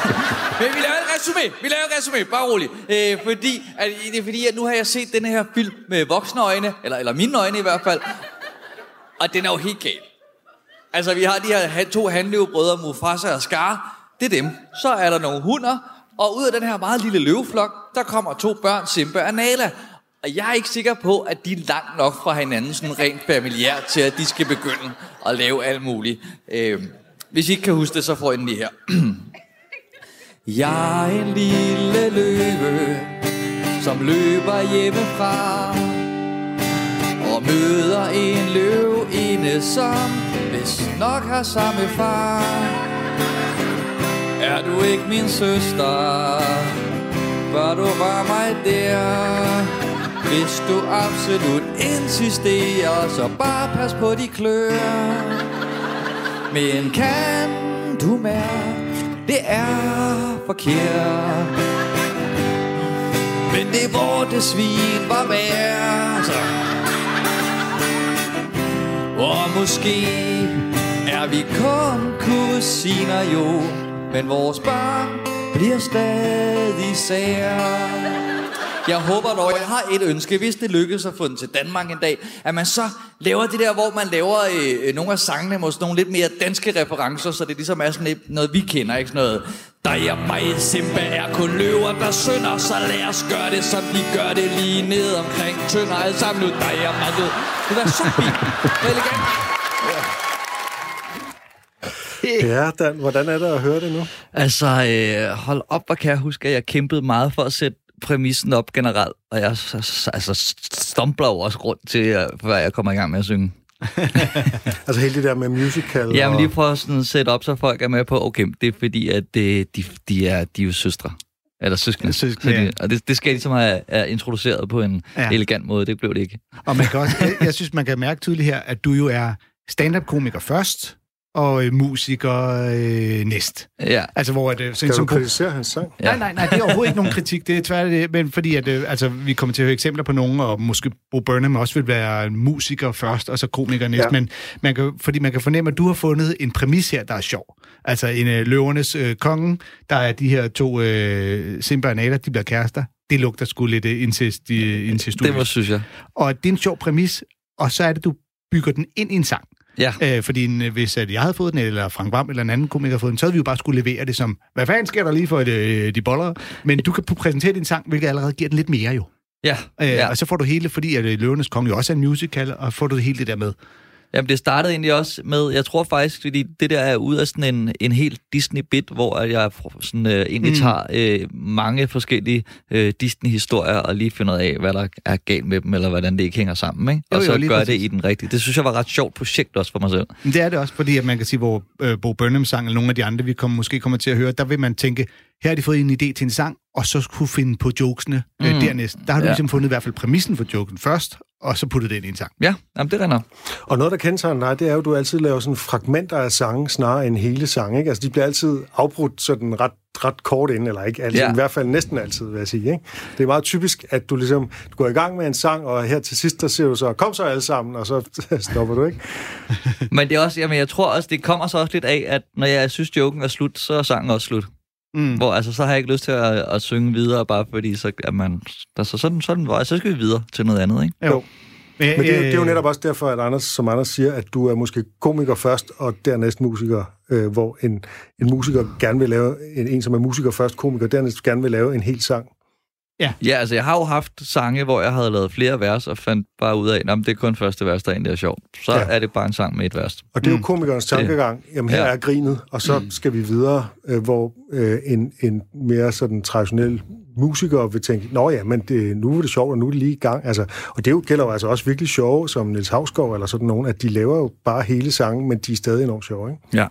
S2: [LAUGHS] men vi laver et resume. Vi laver et resume, bare roligt. Øh, fordi, at, det er fordi, at nu har jeg set den her film med voksne øjne, eller, eller mine øjne i hvert fald, og den er jo helt gal. Altså, vi har de her to handlevebrødre, Mufasa og Scar. Det er dem. Så er der nogle hunder, og ud af den her meget lille løveflok, der kommer to børn, Simba og Nala. Og jeg er ikke sikker på, at de er langt nok fra hinanden, sådan rent familiært, til at de skal begynde at lave alt muligt. Øh, hvis I ikke kan huske det, så får I den lige her. [CLEARS THROAT] jeg er en lille løve, som løber hjemmefra og møder en løvinde, som hvis nok har samme far. Er du ikke min søster, bør du var mig der. Hvis du absolut insisterer, så bare pas på de klør. Men kan du mærke, det er forkert. Men det vorte svin var værd. Så. Og måske er vi kun kusiner jo, men vores barn bliver stadig sære. Jeg håber dog, jeg har et ønske, hvis det lykkes at få den til Danmark en dag, at man så laver det der, hvor man laver øh, nogle af sangene med sådan nogle lidt mere danske referencer, så det ligesom er sådan lidt noget, vi kender, ikke sådan noget. Der er mig, Simba er kun løver, der synder, så lad os gøre det, som de gør det lige ned omkring tønder alle sammen nu. Der er mig, det det var så fint. Elegant.
S1: Ja, Dan, hvordan er det at høre det nu?
S2: Altså, øh, hold op, hvor kan jeg huske, at jeg kæmpede meget for at sætte præmissen op generelt, og jeg altså, stumbler jo også rundt til, før jeg kommer i gang med at synge. [LAUGHS]
S1: Altså hele det der med musical.
S2: Ja, men
S1: og-
S2: lige for at sådan sætte op, så folk er med på, okay, det er fordi, at det, de, de, er, de er jo søstre. Eller søskende.
S3: Søskende,
S2: de. Og det, det skal ligesom have er introduceret på en
S3: ja.
S2: elegant måde. Det blev det ikke.
S3: Og man kan også, jeg, jeg synes, man kan mærke tydeligt her, at du jo er stand-up-komiker først, og øh, musiker øh, næst.
S2: Ja.
S3: Altså, hvor at, øh, sådan
S1: Skal du
S3: som
S1: kritisere hans sang?
S2: Ja.
S3: Nej, nej, nej, det er overhovedet ikke nogen kritik. Det er tvært det, men fordi at, øh, altså, vi kommer til at høre eksempler på nogen, og måske Bo Burnham også vil være en musiker først, og så komiker næst.
S1: Ja.
S3: Men man kan, fordi man kan fornemme, at du har fundet en præmis her, der er sjov. Altså en øh, løvernes øh, konge, der er de her to øh, Simba og Nala, de bliver kærester. Det lugter sgu lidt øh, incest, i, incest
S2: Det var, synes jeg.
S3: Og det er en sjov præmis, og så er det, du bygger den ind i en sang.
S2: Ja.
S3: Øh, fordi øh, hvis at jeg havde fået den, eller Frank Vam eller en anden komiker havde fået den, så havde vi jo bare skulle levere det som, hvad fanden sker der lige for øh, de boller? Men du kan præsentere din sang, hvilket allerede giver den lidt mere jo.
S2: Ja.
S3: Øh,
S2: ja.
S3: Og så får du hele, fordi at øh, Løvenes Konge jo også er en musical, og får du hele det der med.
S2: Jamen, det startede egentlig også med, jeg tror faktisk, fordi det der er ud af sådan en, en helt Disney-bit, hvor at jeg sådan, øh, egentlig
S3: Mm.
S2: tager øh, mange forskellige øh, Disney-historier og lige finder ud af, hvad der er galt med dem, eller hvordan det ikke hænger sammen, ikke?
S3: Jo,
S2: og
S3: jo,
S2: så
S3: lige
S2: gør det
S3: præcis.
S2: i den rigtige. Det synes jeg var et ret sjovt projekt også for mig selv.
S3: Men det er det også, fordi at man kan sige, hvor øh, Bo Burnham sang, eller nogle af de andre, vi kommer, måske kommer til at høre, der vil man tænke, her har de fået en idé til en sang, og så kunne finde på jokesene øh,
S2: Mm.
S3: dernæst. Der har du
S2: Ja.
S3: ligesom fundet i hvert fald præmissen for joken først, og så puttet det ind i en sang.
S2: Ja, jamen, det render.
S1: Og noget, der kendetegner dig, det er jo, at du altid laver sådan fragmenter af sange, snarere end hele sange. Ikke? Altså, de bliver altid afbrudt sådan ret, ret kort ind, eller ikke
S2: Ja.
S1: ja. i hvert fald næsten altid, vil jeg sige. Ikke? Det er meget typisk, at du ligesom du går i gang med en sang, og her til sidst, der siger du så, kom så alle sammen, og så [LAUGHS] stopper du, ikke?
S2: Men det er også, jamen, jeg tror også, det kommer så også lidt af, at når jeg synes, joken er slut, så er sangen også slut.
S3: Mm.
S2: Hvor altså, så har jeg ikke lyst til at, at synge videre, bare fordi så, at man, altså, sådan, sådan, var, så skal vi videre til noget andet, ikke?
S3: Jo. Men,
S1: det, er jo- det er jo netop også derfor, at Anders, som Anders siger, at du er måske komiker først, og dernæst musiker, øh, hvor en, en musiker gerne vil lave, en, en som er musiker først, komiker, dernæst gerne vil lave en hel sang.
S2: Ja, altså jeg har jo haft sange, hvor jeg havde lavet flere vers, og fandt bare ud af, at det er kun første vers, der egentlig er sjovt. Så
S1: Ja.
S2: ja. er det bare en sang med et vers.
S1: Og det er jo
S3: Mm.
S1: komikernes tankegang. Jamen, her
S2: Ja.
S1: er grinet, og så skal vi videre, øh, hvor øh, en, en mere sådan traditionel musiker vil tænke, nå ja, men det, nu er det sjovt, og nu er det lige i gang. Altså, og det jo gælder jo altså også virkelig sjove, som Niels Havsgaard eller sådan nogen, at de laver jo bare hele sangen, men de er stadig enormt sjove, ikke?
S2: Ja.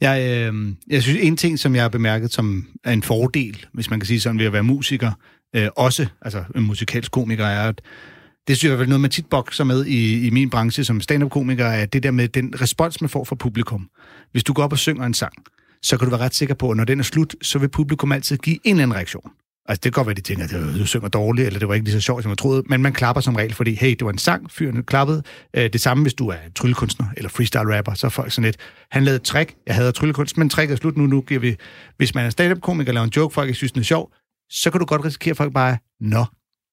S3: Jeg, øh, jeg synes, en ting, som jeg har bemærket som er en fordel, hvis man kan sige sådan, ved at være musiker, øh, også, altså en musikalsk komiker, er, at det synes jeg i hvert fald noget, man tit bokser med i, i min branche som stand-up-komiker, er det der med den respons, man får fra publikum. Hvis du går op og synger en sang, så kan du være ret sikker på, at når den er slut, så vil publikum altid give en eller anden reaktion. Altså, det kan godt være, at de tænker, at "Øh, du synger dårligt, eller det var ikke lige så sjovt, som jeg troede. Men man klapper som regel, fordi, hey, det var en sang, fyren klappede. Øh, det samme, hvis du er tryllekunstner eller freestyle-rapper, så er folk sådan lidt, han lavede et trick, jeg havde tryllekunst, men trick er slut nu, nu giver vi... Hvis man er stand-up-komiker og laver en joke, folk ikke synes, den er sjov, så kan du godt risikere, at folk bare, nå,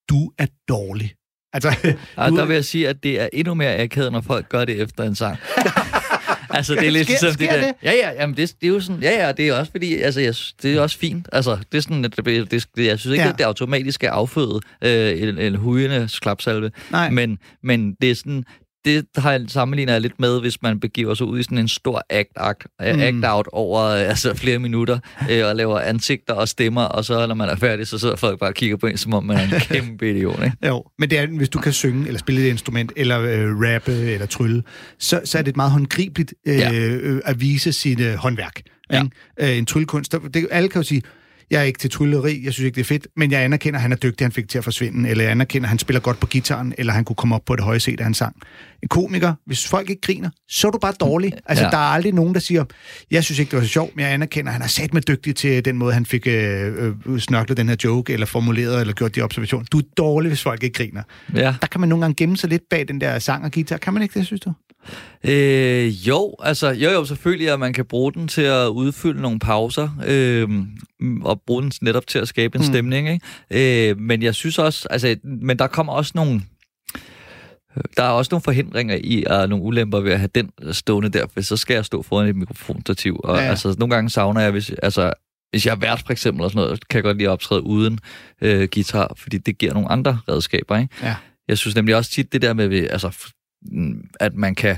S3: du er dårlig. Altså,
S2: Og
S3: du-
S2: der [LAUGHS] vil jeg sige, at det er endnu mere akavet, når folk gør det efter en sang. [LAUGHS] [LAUGHS] altså, det er lidt
S3: Sker-
S2: ligesom
S3: sker
S2: det der.
S3: det?
S2: Ja, ja, jamen det, det, er jo sådan, ja, ja, det er også fordi, altså, jeg, det er også fint. Altså, det er sådan, at det, det, jeg synes ikke,
S3: Ja.
S2: at det automatisk er affødet øh, en, en hujende klapsalve.
S3: Nej.
S2: Men, men det er sådan, det har jeg sammenligner jeg lidt med, hvis man begiver sig ud i sådan en stor act, act,
S3: Mm.
S2: act out over øh, altså flere minutter, øh, og laver ansigter og stemmer, og så når man er færdig, så sidder folk bare og kigger på en, som om man er en [LAUGHS] kæmpe idiot, ikke?
S3: Jo, men det er, hvis du kan synge, eller spille et instrument, eller øh, rappe, eller trylle, så, så er det meget håndgribeligt øh,
S2: Ja.
S3: øh, at vise sit øh, håndværk.
S2: Ja.
S3: Ikke? Øh, en tryllekunst, der- det, alle kan jo sige, jeg er ikke til trylleri, jeg synes ikke, det er fedt, men jeg anerkender, at han er dygtig, han fik til at forsvinde, eller jeg anerkender, at han spiller godt på gitaren, eller han kunne komme op på det høje da han sang. En komiker, hvis folk ikke griner, så er du bare dårlig. [LAUGHS] Altså. Ja. der er aldrig nogen, der siger, jeg synes ikke, det var så sjovt, men jeg anerkender, at han er sat med dygtig til den måde, han fik øh, øh, snørklet den her joke, eller formuleret, eller gjort de observationer. Du er dårlig, hvis folk ikke griner
S2: Ja.
S3: der kan man nogle gange gemme sig lidt bag den der sang og guitar. Kan man ikke det, synes du?
S2: Øh, jo, altså, jo, jo, selvfølgelig, at man kan bruge den til at udfylde nogle pauser, øh, og bruge den netop til at skabe en
S3: Mm.
S2: stemning, ikke? Øh, men jeg synes også, altså, men der kommer også nogle, der er også nogle forhindringer i, og nogle ulemper ved at have den stående der, for så skal jeg stå foran et mikrofonstativ, og
S3: Ja,
S2: altså, nogle gange savner jeg, hvis, altså, hvis jeg er vært for eksempel, og sådan noget, kan jeg godt lide at optræde uden øh, guitar, fordi det giver nogle andre redskaber, ikke?
S3: Ja.
S2: Jeg synes nemlig også tit det der med, altså, at man kan,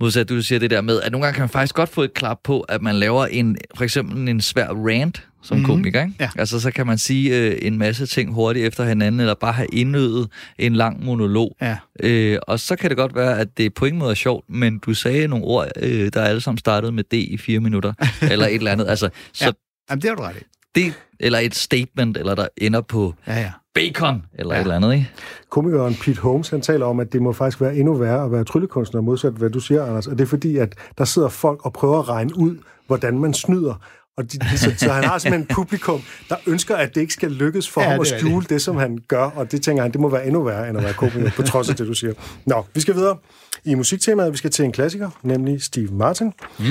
S2: modsat du siger det der med, at nogle gange kan man faktisk godt få et klap på, at man laver en, for eksempel en svær rant som
S3: Mhm.
S2: mm-hmm. komiker, ikke?
S3: Ja.
S2: Altså, så kan man sige øh, en masse ting hurtigt efter hinanden, eller bare have indøvet en lang monolog.
S3: Ja.
S2: Øh, og så kan det godt være, at det på ingen måde er sjovt, men du sagde nogle ord, øh, der alle sammen startede med D i fire minutter, [LAUGHS] eller et eller andet. Altså, så
S3: Ja. Jamen, det har du ret i.
S2: det, eller et statement, eller der ender på
S3: Ja, ja.
S2: Bacon, eller
S3: Ja.
S2: et eller andet, ikke?
S1: Komikeren Pete Holmes, han taler om, at det må faktisk være endnu værre at være tryllekunstner, modsat hvad du siger, Anders. Og det er fordi, at der sidder folk og prøver at regne ud, hvordan man snyder. Og de, så, så han har simpelthen en publikum, der ønsker, at det ikke skal lykkes for
S3: Ja,
S1: ham at
S3: det
S1: skjule det. det, som han gør. Og det tænker han, det må være endnu værre, end at være komiker, på trods af det, du siger. Nå, vi skal videre i musiktemaet. Vi skal til en klassiker, nemlig Steve Martin. Mm.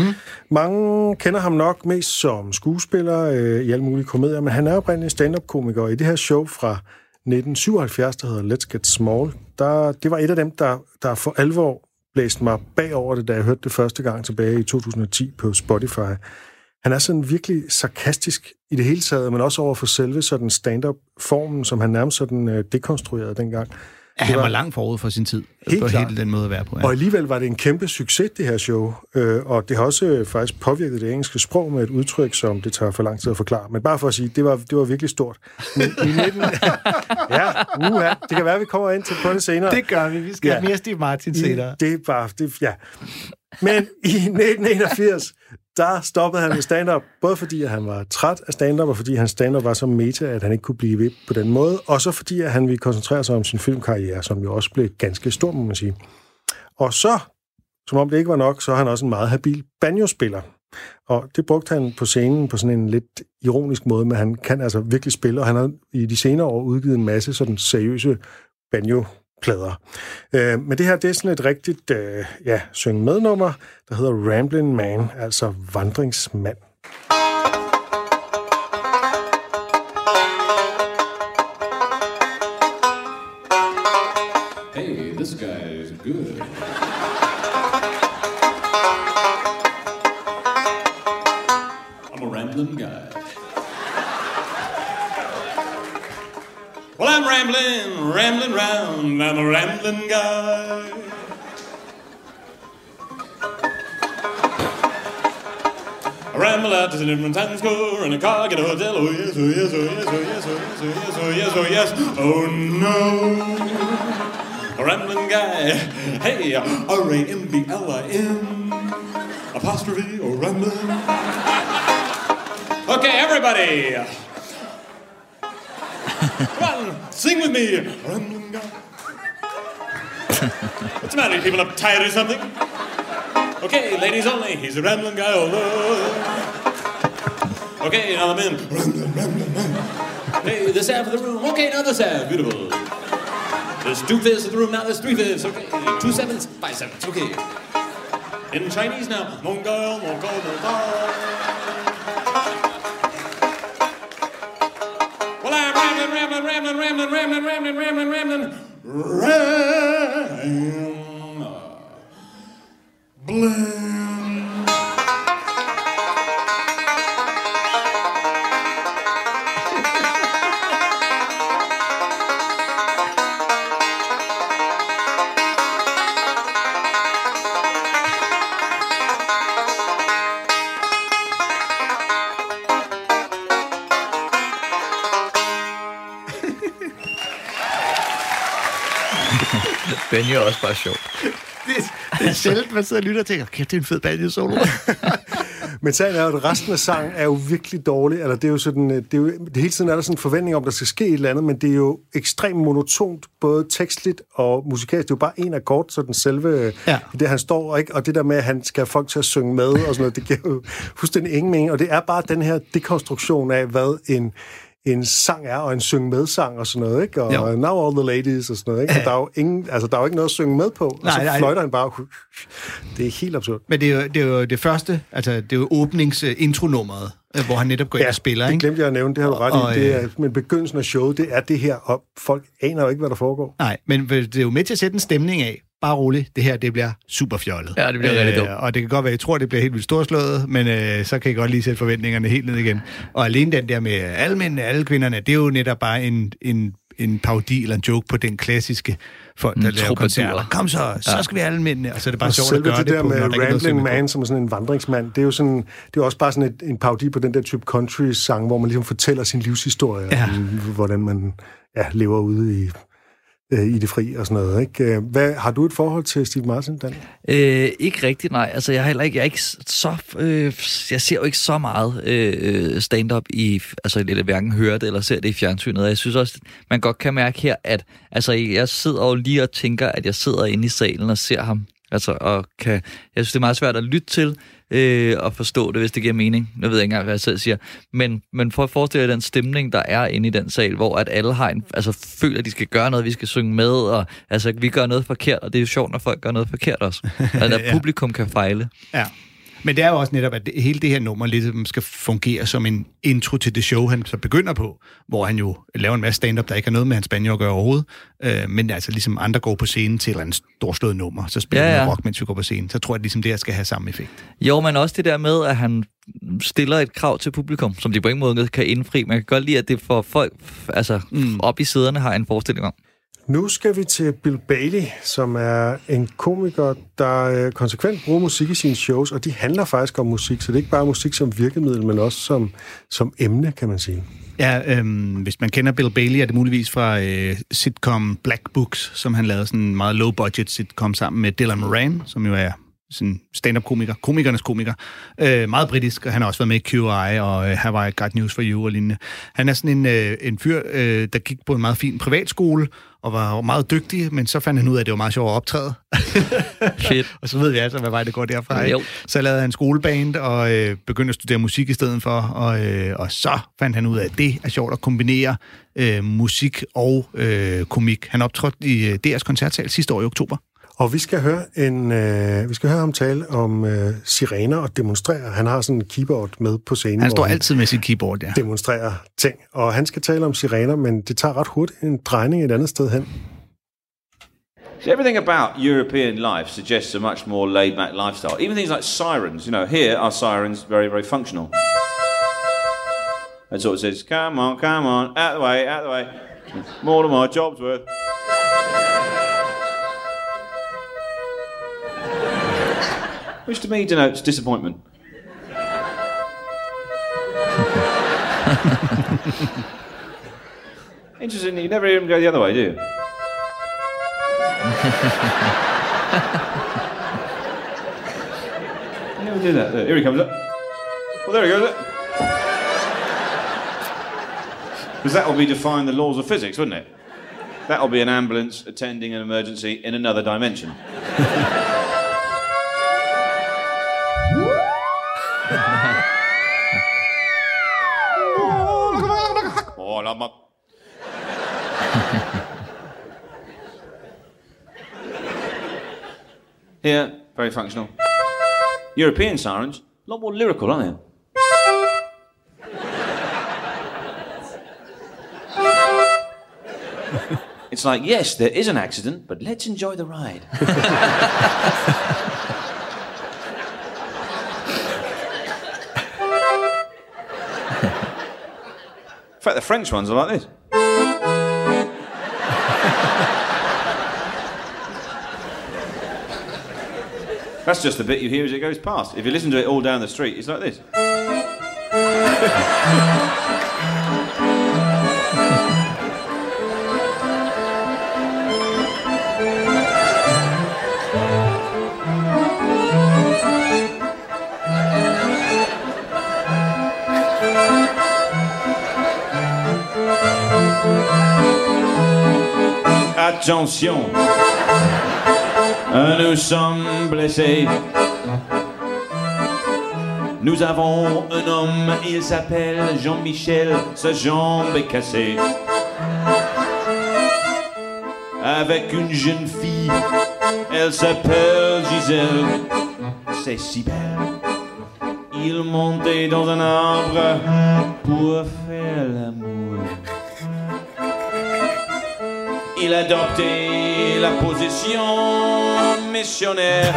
S1: Mange kender ham nok mest som skuespiller øh, i alle mulige komedier, men han er oprindeligt stand-up-komiker, og i det her show fra 1977, der hedder Let's Get Small, der, det var et af dem, der, der for alvor blæste mig bagover det, da jeg hørte det første gang tilbage i 2010 på Spotify. Han er sådan virkelig sarkastisk i det hele taget, men også over for selve sådan stand-up-formen, som han nærmest sådan øh, dekonstruerede dengang.
S3: Ja, han var, var langt forud for sin tid.
S1: Helt
S3: på
S1: klart.
S3: hele den måde at være på. Ja.
S1: Og alligevel var det en kæmpe succes, det her show. Øh, og det har også øh, faktisk påvirket det engelske sprog med et udtryk, som det tager for lang tid at forklare. Men bare for at sige, det var, det var virkelig stort. Men i 19... [LAUGHS] ja, uha, det kan være, at vi kommer ind til på det senere.
S3: Det gør vi. Vi skal
S1: ja.
S3: have mere Steve Martin senere.
S1: I, det er bare, det, ja. Men i 1981, der stoppede han med stand-up, både fordi at han var træt af stand-up, og fordi hans stand-up var så meta, at han ikke kunne blive ved på den måde, og så fordi at han ville koncentrere sig om sin filmkarriere, som jo også blev ganske stor, må man sige. Og så, som om det ikke var nok, så er han også en meget habil banjo-spiller. Og det brugte han på scenen på sådan en lidt ironisk måde, men han kan altså virkelig spille, og han har i de senere år udgivet en masse sådan seriøse banjo plader. Øh, men det her, det er sådan et rigtigt øh, ja, synge med nummer, der hedder Ramblin' Man, altså vandringsmand.
S6: Hey, this guy's good. I'm a rambling guy. Rambling, rambling round. I'm a rambling guy. I ramble out to the different Times Square in a car, get a hotel. Oh yes, oh yes, oh yes, oh yes, oh yes, oh yes, oh yes, oh yes. Oh no a rambling guy. Hey, R A M B L I N apostrophe or rambling. Okay, everybody. Come on, sing with me. What's the matter? You people uptight or something? Okay, ladies only. He's a rambling guy. Okay, now the men. Rambling, rambling, rambling. Hey, this half of the room. Okay, now this half. Beautiful. There's two fifths of the room now. There's three fifths. Okay, two sevenths, five sevenths. Okay. In Chinese now. Mongol, Mongol, Mongol. Rambling, rambling, rambling, rambling, rambling, rambling, rambling,
S2: Benny er også bare sjov.
S3: Det, det er sjældent, man sidder og lytter og tænker, kæft, det er en fed banjo solo. [LAUGHS]
S1: Men sagen er jo, at resten af sangen er jo virkelig dårlig. Eller det er jo sådan, øh, det er jo, det hele tiden er der sådan en forventning om, der skal ske et eller andet, men det er jo ekstremt monotont, både tekstligt og musikalsk. Det er jo bare en akkord, så den selve,
S3: Ja.
S1: ja. det han står, ikke? og det der med, at han skal have folk til at synge med, og sådan noget, det giver jo fuldstændig ingen mening. Og det er bare den her dekonstruktion af, hvad en, en sang er, og en synge med sang og sådan noget, ikke? Og
S3: Jo.
S1: Now All the Ladies og sådan noget, ikke? Og der er jo, ingen, altså, der er jo ikke noget at synge med på, og
S3: Nej,
S1: så
S3: nej.
S1: fløjter han bare. [LAUGHS] Det er helt absurd.
S3: Men det er, jo, det er jo det første, altså det er jo åbnings-intronummeret, øh, hvor han netop går ind og spiller,
S1: det
S3: ikke?
S1: glemte jeg at nævne, det har du ret
S3: Og,
S1: i. Det
S3: øh,
S1: er, men begyndelsen af showet, det er det her, og folk aner jo ikke, hvad der foregår.
S3: Nej, men det er jo med til at sætte en stemning af. Bare roligt, det her det bliver super fjollet.
S2: Ja, det bliver rigtig dumt.
S3: Og det kan godt være, at I tror, det bliver helt vildt storslået, men øh, så kan I godt lige sætte forventningerne helt ned igen. Og alene den der med alle mændene, alle kvinderne, det er jo netop bare en, en, en parodi eller en joke på den klassiske folk, der
S2: Mm,
S3: laver koncerter. Kom så, så skal vi alle mændene. Og så er det bare
S1: Og
S3: sjovt at gøre
S1: det
S3: det,
S1: der
S3: på,
S1: med
S3: der er
S1: Rambling. Man, som er sådan en vandringsmand, det er jo, sådan, det er jo også bare sådan et, en parodi på den der type country-sang, hvor man ligesom fortæller sin livshistorie,
S3: Ja.
S1: om, hvordan man ja, lever ude i, øh, i det fri og sådan noget. Ikke? Øh, hvad, har du et forhold til Steve Martin, Dan?
S2: Øh, ikke rigtigt, nej. Altså, jeg, har heller ikke, jeg, er ikke så, øh, jeg ser jo ikke så meget øh, stand-up i, altså eller hverken hører det eller ser det i fjernsynet. Jeg synes også, man godt kan mærke her, at altså, jeg sidder jo lige og tænker, at jeg sidder inde i salen og ser ham. Altså, og kan, jeg synes, det er meget svært at lytte til øh, og forstå det, hvis det giver mening. Nu ved jeg ikke engang, hvad jeg selv siger. Men, men for at forestille jer den stemning, der er inde i den sal, hvor at alle har en, altså, føler, at de skal gøre noget, vi skal synge med, og altså, vi gør noget forkert, og det er jo sjovt, når folk gør noget forkert også. [LAUGHS] Altså, at
S3: Ja.
S2: publikum kan fejle.
S3: Ja. Men det er jo også netop, at det, hele det her nummer ligesom skal fungere som en intro til det show, han så begynder på, hvor han jo laver en masse stand-up, der ikke har noget med hans banjo at gøre overhovedet. Øh, men altså ligesom andre går på scenen til et eller andet storslået nummer, så spiller
S2: Ja,
S3: ja,
S2: ja.
S3: rock, mens vi går på scenen. Så tror jeg, at ligesom det her skal have samme effekt.
S2: Jo, men også det der med, at han stiller et krav til publikum, som de på ingen måde kan indfri. Man kan godt lide, at det for folk altså, mm. op i sæderne har en forestilling om.
S1: Nu skal vi til Bill Bailey, som er en komiker, der øh, konsekvent bruger musik i sine shows, og de handler faktisk om musik, så det er ikke bare musik som virkemiddel, men også som, som emne, kan man sige.
S3: Ja, øhm, hvis man kender Bill Bailey, er det muligvis fra øh, sitcom Black Books, som han lavede sådan en meget low-budget sitcom sammen med Dylan Moran, som jo er sådan stand-up-komiker, komikernes komiker. Øh, meget britisk, og han har også været med i QI og øh, Have I Got News for You og lignende. Han er sådan en, øh, en fyr, øh, der gik på en meget fin privatskole, og var meget dygtig, men så fandt han ud af, at det var meget sjovt at optræde. [LAUGHS]
S2: Fedt. [LAUGHS]
S3: og så ved vi altså, hvad vej det går derfra. Ikke?
S2: Jo.
S3: Så lavede han skoleband og øh, begyndte at studere musik i stedet for, og, øh, og så fandt han ud af, at det er sjovt at kombinere øh, musik og øh, komik. Han optrådte i øh, DR's koncertsal sidste år i oktober.
S1: Og vi skal høre, en, øh, vi skal høre ham tale om øh, sirener og demonstrere. Han har sådan en keyboard med på scenen.
S3: Han står
S1: hvor
S3: altid med sit keyboard, ja.
S1: demonstrerer ting. Og han skal tale om sirener, men det tager ret hurtigt en drejning et andet sted hen.
S7: So everything about European life suggests a much more laid-back lifestyle. Even things like sirens. You know, here are sirens very, very functional. And sort of says, "Come on, come on, out the way, out the way. More than my job's worth." Which to me denotes disappointment. [LAUGHS] Interesting, you never hear him go the other way, do you? You never do that. Look, here he comes. Look. Well, there he goes. Look. Because that will be defying the laws of physics, wouldn't it? That will be an ambulance attending an emergency in another dimension. [LAUGHS] Here, very functional. European sirens, a lot more lyrical, aren't they? It's like, yes, there is an accident, but let's enjoy the ride. In fact, the French ones are like this. That's just the bit you hear as it goes past. If you listen to it all down the street, it's like this. Attention, nous sommes blessés. Nous avons un homme, il s'appelle Jean-Michel, sa jambe est cassée. Avec une jeune fille, elle s'appelle Gisèle, c'est si belle. Il montait dans un arbre pour faire l'amour. Il adoptait la position missionnaire.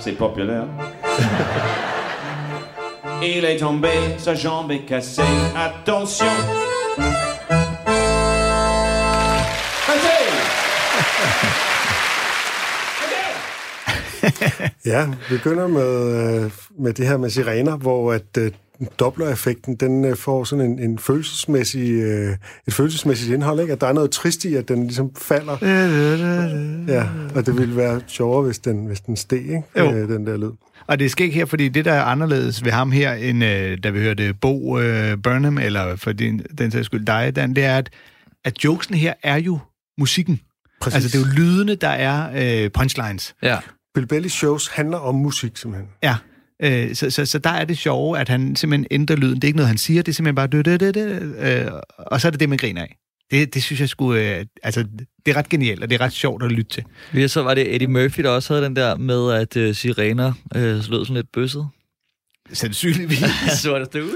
S7: C'est populaire. Il est tombé, sa jambe est cassée. Attention.
S1: Ja, vi begynder med, øh, med det her med sirener, hvor at øh, Doppler-effekten, den øh, får sådan en, en følelsesmæssig, øh, et følelsesmæssigt indhold, ikke? At der er noget trist i, at den ligesom falder. Ja, og det ville være sjovere, hvis den, hvis den steg, ikke?
S3: Jo.
S1: Øh, den der lyd.
S3: Og det sker ikke her, fordi det, der er anderledes ved ham her, end øh, da vi hørte Bo øh, Burnham, eller for din, den sags skyld dig, Dan, det er, at, at jokesene her er jo musikken.
S1: Præcis.
S3: Altså, det er jo lydene, der er øh, punchlines.
S2: Ja.
S1: Bill Bailey's shows handler om musik, simpelthen.
S3: Ja. Øh, så, så, så der er det sjove, at han simpelthen ændrer lyden. Det er ikke noget, han siger, det er simpelthen bare... Dø, dø, dø, dø, øh, og så er det det, man griner af. Det, det synes jeg skulle... Øh, altså, det er ret genialt, og det er ret sjovt at lytte til.
S2: Ja, så var det Eddie Murphy, der også havde den der med, at øh, sirener øh, lød sådan lidt bøsset.
S3: Sandsynligvis. [LAUGHS]
S2: så var der stod...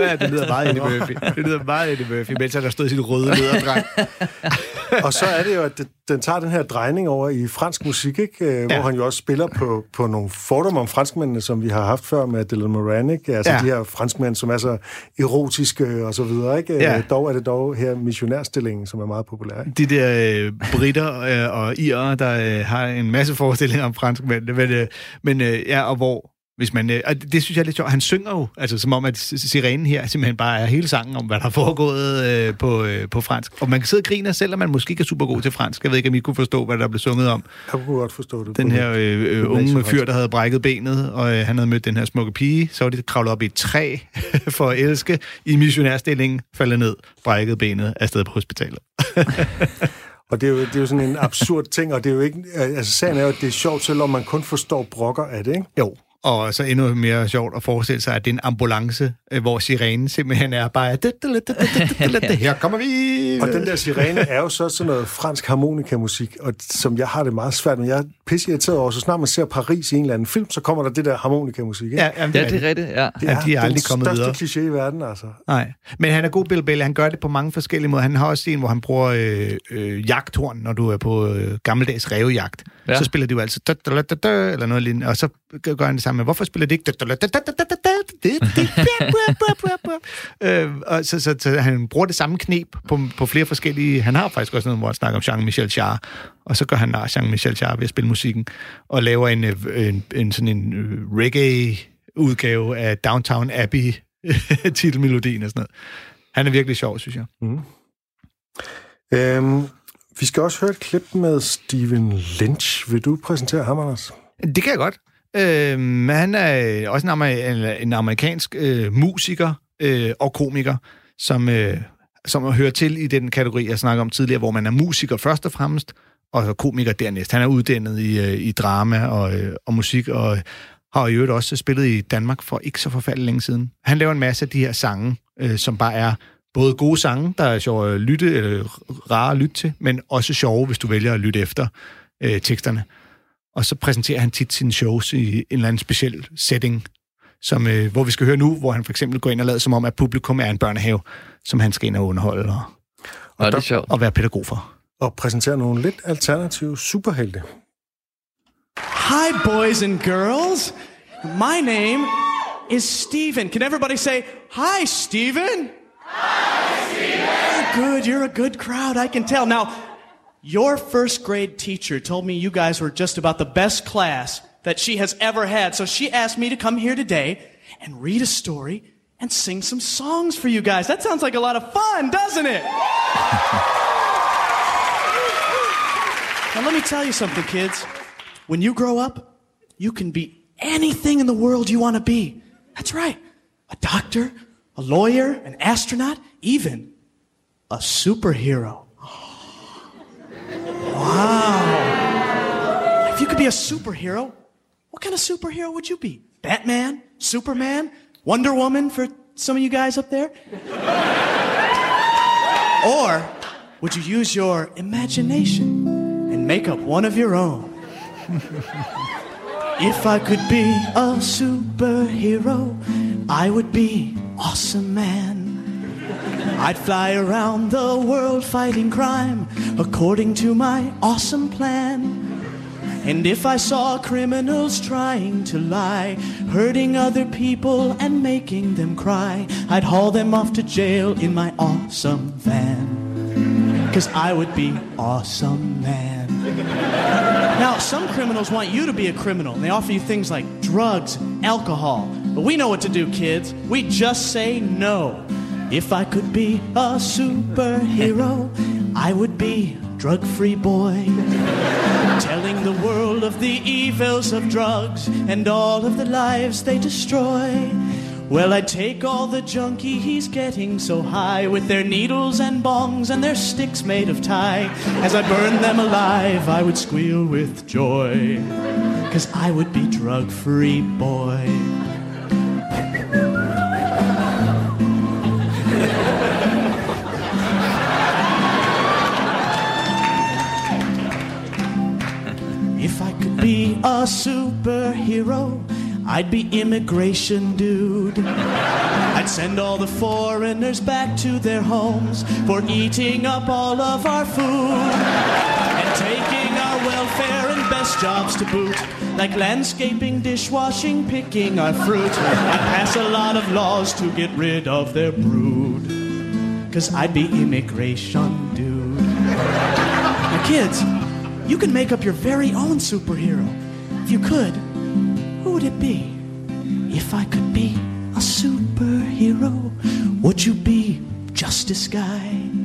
S3: Ja, det lyder meget Eddie Murphy. Det lyder meget Eddie Murphy, mens han har stået i sit røde lederdræk. [LAUGHS]
S1: og så er det jo, at det, den tager den her drejning over i fransk musik, ikke? Øh,
S3: Ja.
S1: hvor han jo også spiller på, på nogle fordomme om franskmændene, som vi har haft før med Dylan Moran, ikke? Altså
S3: Ja.
S1: de her franskmænd, som er så erotiske og så videre, ikke?
S3: Ja.
S1: Øh, Dog er det dog her missionærstillingen, som er meget populær, ikke?
S3: de der øh, britter øh, og irere, der øh, har en masse forestillinger om franskmænd. Men, øh, men øh, ja, og hvor hvis man, øh, og det synes jeg er lidt sjovt. Han synger jo, altså som om, at sirenen her simpelthen bare er hele sangen om, hvad der er foregået øh, på, øh, på fransk. Og man kan sidde og grine, selvom man måske ikke er super god til fransk. Jeg ved ikke, om I kunne forstå, hvad der blev sunget om.
S1: Jeg kunne godt forstå det.
S3: Den her øh, øh, unge fyr, der havde brækket benet, og øh, han havde mødt den her smukke pige. Så var de kravlet op i et træ [LAUGHS] for at elske i missionærstillingen, faldet ned, brækket benet afsted på hospitalet. [LAUGHS]
S1: Og det er, jo, det er jo sådan en absurd ting, og det er jo ikke... Altså, sagen er jo, at det er sjovt, selvom man kun forstår brokker af det, ikke?
S3: Jo, og så endnu mere sjovt at forestille sig, at det er en ambulance, øh, hvor sirenen simpelthen er bare... Her kommer vi!
S1: Og den der sirene er jo så sådan noget fransk harmonikamusik, og som jeg har det meget svært med. Jeg pisse irriteret over, så snart man ser Paris i en eller anden film, så kommer der det der harmonikamusik. Ikke?
S3: Ja, jamen, det, ja,
S2: det er rigtigt. Ja.
S1: Det er,
S3: ja, de er aldrig kommet videre.
S1: Det kliché i verden, altså.
S3: Nej, men han er god, Bill Bailey. Han gør det på mange forskellige måder. Han har også en, hvor han bruger øh, øh, jagthorn, når du er på øh, gammeldags rævejagt. Ja. Så spiller de jo altså... Da, da, da, da, eller noget lignende, og så gør han det samme med, hvorfor spiller de ikke... Så, så, så han bruger det samme knep på, på flere forskellige... Han har faktisk også noget, hvor han snakker om Jean-Michel Jarre, og så gør han nar Jean-Michel Jarre ved at spille musikken. Og laver en, øh, en, en sådan en øh, reggae-udgave af Downtown Abbey [LAUGHS] titelmelodien og sådan noget. Han er virkelig sjov, synes jeg.
S1: Øhm, vi skal også høre et klip med Steven Lynch. Vil du præsentere ham, Anders?
S3: Det kan jeg godt. Øh, men han er også en, amer- en amerikansk øh, musiker øh, og komiker, som, øh, som hører til i den kategori, jeg snakker om tidligere, hvor man er musiker først og fremmest, og komiker dernæst. Han er uddannet i, øh, i drama og, øh, og musik, og har i øvrigt også spillet i Danmark for ikke så forfærdeligt længe siden. Han laver en masse af de her sange, øh, som bare er både gode sange, der er sjove at lytte, eller rare at lytte til, men også sjove, hvis du vælger at lytte efter øh, teksterne. Og så præsenterer han tit sine shows i en eller anden speciel setting, som, øh, hvor vi skal høre nu, hvor han for eksempel går ind og lader som om, at publikum er en børnehave, som han skal ind og underholde og,
S2: Og det er sjovt.
S3: og være pædagog for.
S1: Og præsentere nogle lidt alternative superhelte.
S8: Hi, boys and girls. My name is Steven. Can everybody say, Hi, Steven? Hi, Steven. Good, you're a good crowd, I can tell. Now, your first grade teacher told me you guys were just about the best class that she has ever had. So she asked me to come here today and read a story and sing some songs for you guys. That sounds like a lot of fun, doesn't it? [LAUGHS] Now, let me tell you something, kids. When you grow up, you can be anything in the world you want to be. That's right. A doctor, a lawyer, an astronaut, even a superhero. [GASPS] Wow. If you could be a superhero, what kind of superhero would you be? Batman? Superman? Wonder Woman for some of you guys up there? [LAUGHS] or would you use your imagination make up one of your own? If I could be a superhero, I would be awesome man. I'd fly around the world fighting crime according to my awesome plan. And if I saw criminals trying to lie, hurting other people and making them cry, I'd haul them off to jail in my awesome van. Cause I would be awesome man. Now, some criminals want you to be a criminal. and They offer you things like drugs, alcohol. But we know what to do, kids. We just say no. If I could be a superhero, I would be drug-free boy. Telling the world of the evils of drugs and all of the lives they destroy. Well, I'd take all the junkie he's getting so high with their needles and bongs and their sticks made of tie. As I burned them alive, I would squeal with joy. Cause I would be drug free boy. If I could be a superhero, I'd be immigration dude. I'd send all the foreigners back to their homes for eating up all of our food and taking our welfare and best jobs to boot, like landscaping, dishwashing, picking our fruit. I'd pass a lot of laws to get rid of their brood, cause I'd be immigration dude. Now, kids, you can make up your very own superhero. If you could, who would it be? If I could be a superhero, would you be Justice Guy?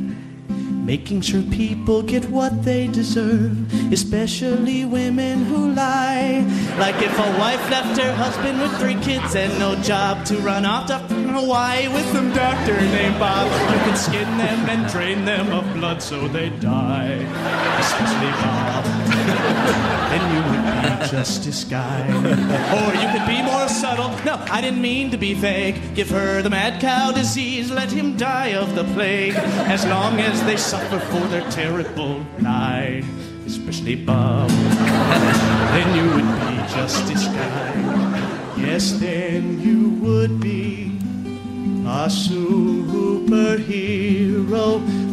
S8: Making sure people get what they deserve, especially women who lie. Like if a wife left her husband with three kids and no job to run off to Hawaii with some doctor named Bob. You can skin them and drain them of blood so they die, especially Bob. [LAUGHS] then you would be a Justice Guy. Or you could be more subtle. No, I didn't mean to be vague. Give her the mad cow disease, let him die of the plague. As long as they suffer for their terrible lie, especially Bob. then you would be Justice Guy. Yes, then you would be a superhero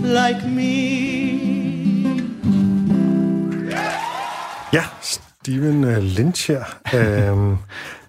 S8: like me.
S1: Ja, Steven øh, Lynch her. [LAUGHS] Øhm,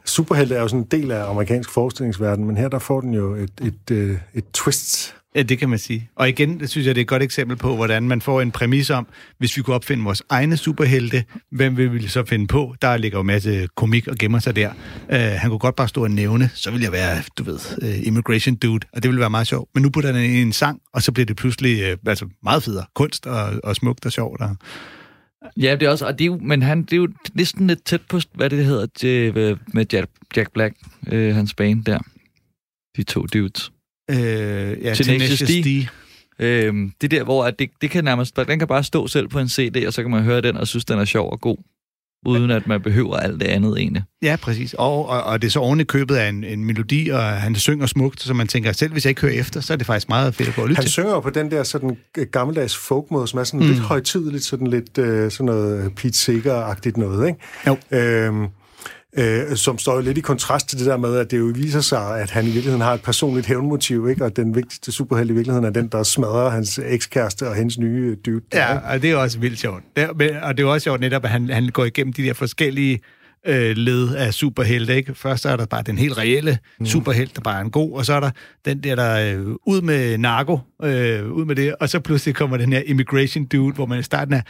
S1: Superhelte er jo sådan en del af amerikansk forestillingsverden, men her der får den jo et, et, et, et twist.
S3: Ja, det kan man sige. Og igen, det synes jeg, det er et godt eksempel på, hvordan man får en præmis om, hvis vi kunne opfinde vores egne superhelte, hvem vil vi så finde på? Der ligger jo en masse komik og gemmer sig der. Uh, han kunne godt bare stå og nævne, så vil jeg være, du ved, uh, immigration dude, og det ville være meget sjovt. Men nu putter han en sang, og så bliver det pludselig uh, altså meget federe. Kunst og, og smukt og sjovt. Og,
S2: Ja, det er også, og det er jo, men han, det er jo næsten lidt tæt på, hvad det hedder, øh, med Jack, Jack Black, øh, hans bane der. De to dudes.
S3: uh, ja,
S2: Tenacious D.
S3: D.
S2: Øhm, det er der, hvor at det, det kan nærmest, den kan bare stå selv på en CD, og så kan man høre den og synes, den er sjov og god, uden at man behøver alt det andet egentlig.
S3: Ja, præcis. Og, og, og det er så oven i købet af en, en melodi, og han synger smukt, så man tænker, selv hvis jeg ikke hører efter, så er det faktisk meget fedt at gå og lytte
S1: Han
S3: til.
S1: synger jo på den der sådan øh, gammeldags folkmåde, som er sådan mm. lidt højtideligt, sådan lidt øh, sådan noget Pete Seeger-agtigt noget, ikke?
S3: Jo.
S1: Øhm, øh, som står jo lidt i kontrast til det der med, at det jo viser sig, at han i virkeligheden har et personligt hævnmotiv, ikke? Og den vigtigste superheld i virkeligheden er den, der smadrer hans ekskæreste og hendes nye der,
S3: Ja,
S1: ikke?
S3: og det er også vildt sjovt. Det er, og det er også sjovt netop, at han, han går igennem de der forskellige øh, led af superhelte. Ikke? Først er der bare den helt reelle mm. superhelt, der bare er en god, og så er der den der, der øh, ud med narko, øh, ud med det, og så pludselig kommer den her immigration dude, hvor man i starten er,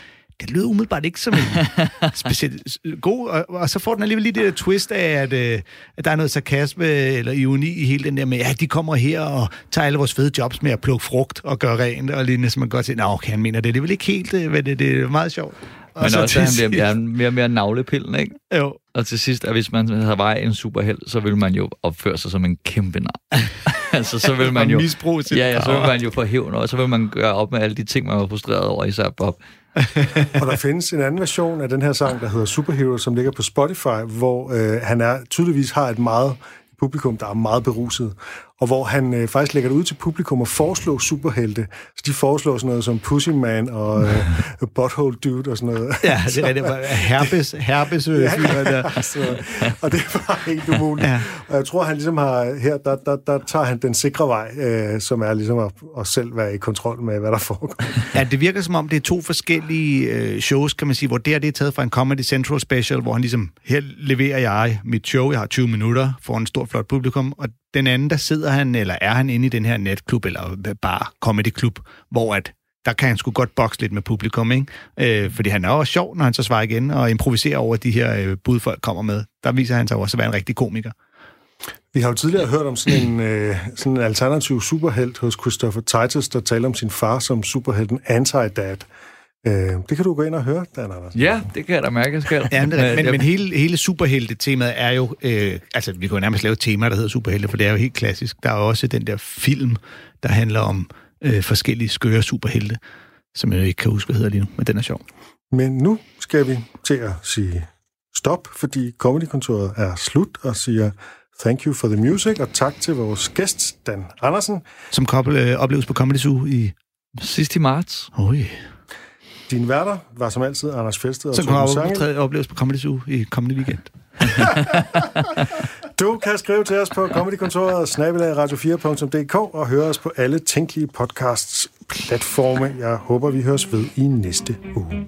S3: det lyder umiddelbart ikke som en [LAUGHS] specielt god, og, og så får den alligevel lige det der twist af, at, øh, at der er noget sarkasme eller ironi i hele den der med, ja, de kommer her og tager alle vores fede jobs med at plukke frugt og gøre rent og lignende, så man godt siger, nå, okay, han mener det, det er vel ikke helt, øh, men det, det er meget sjovt. Og
S2: Men
S3: så
S2: også, at han bliver mere, mere og mere navlepillen, ikke?
S3: Jo,
S2: Og til sidst, at hvis man havde været en superheld, så ville man jo opføre sig som en kæmpe nar. [LAUGHS] altså, så vil [LAUGHS] man jo...
S3: misbruge sit
S2: Ja, ja, så vil man jo få hævn, og så vil man gøre op med alle de ting, man var frustreret over, især Bob. [LAUGHS]
S1: Og der findes en anden version af den her sang, der hedder Superhero, som ligger på Spotify, hvor øh, han er tydeligvis har et meget publikum, der er meget beruset, og hvor han øh, faktisk lægger det ud til publikum og foreslår superhelte. Så de foreslår sådan noget som Pussy Man og øh, [LAUGHS] Butthole Dude og sådan noget.
S3: ja, det er rigtigt. Herpes, herpes øh, fyren der. [LAUGHS]
S1: så, og det var helt umuligt.
S3: Ja.
S1: Ja. Og jeg tror, han ligesom har, her, der, der, der tager han den sikre vej, øh, som er ligesom at, at selv være i kontrol med, hvad der foregår.
S3: Ja, det virker som om, det er to forskellige øh, shows, kan man sige, hvor det her det er taget fra en Comedy Central special, hvor han ligesom, her leverer jeg mit show, jeg har 20 minutter for en stor flot publikum, og den anden, der sidder han, eller er han inde i den her netklub, eller bare comedy klub, hvor at der kan han sgu godt bokse lidt med publikum, ikke? Øh, fordi han er også sjov, når han så svarer igen, og improviserer over de her øh, bud, folk kommer med. Der viser han sig også at være en rigtig komiker.
S1: Vi har jo tidligere hørt om sådan en, øh, sådan en alternativ superhelt hos Christopher Titus, der taler om sin far som superhelten Anti-Dad. Øh, det kan du gå ind og høre, Dan Anders.
S2: Ja, det kan jeg da mærke, jeg skal.
S3: Ja, men, rigtigt. men, men hele, hele superhelte-temaet er jo... Øh, altså, vi kan jo nærmest lave et tema, der hedder superhelte, for det er jo helt klassisk. Der er jo også den der film, der handler om øh, forskellige skøre superhelte, som jeg ikke kan huske, hvad hedder lige nu, men den er sjov.
S1: Men nu skal vi til at sige stop, fordi Comedykontoret er slut og siger thank you for the music, og tak til vores gæst, Dan Andersen.
S3: Som couple øh, opleves på Comedy Zoo i...
S2: Sidst i marts.
S3: Oj.
S1: Din værter var som altid Anders Felsted og Torben
S3: kan
S1: Sange.
S3: opleves på Comedy Zoo i kommende weekend. [LAUGHS]
S1: Du kan skrive til os på comedykontoret snabelagradio4.dk og høre os på alle tænkelige podcasts platforme. Jeg håber, vi høres ved i næste uge.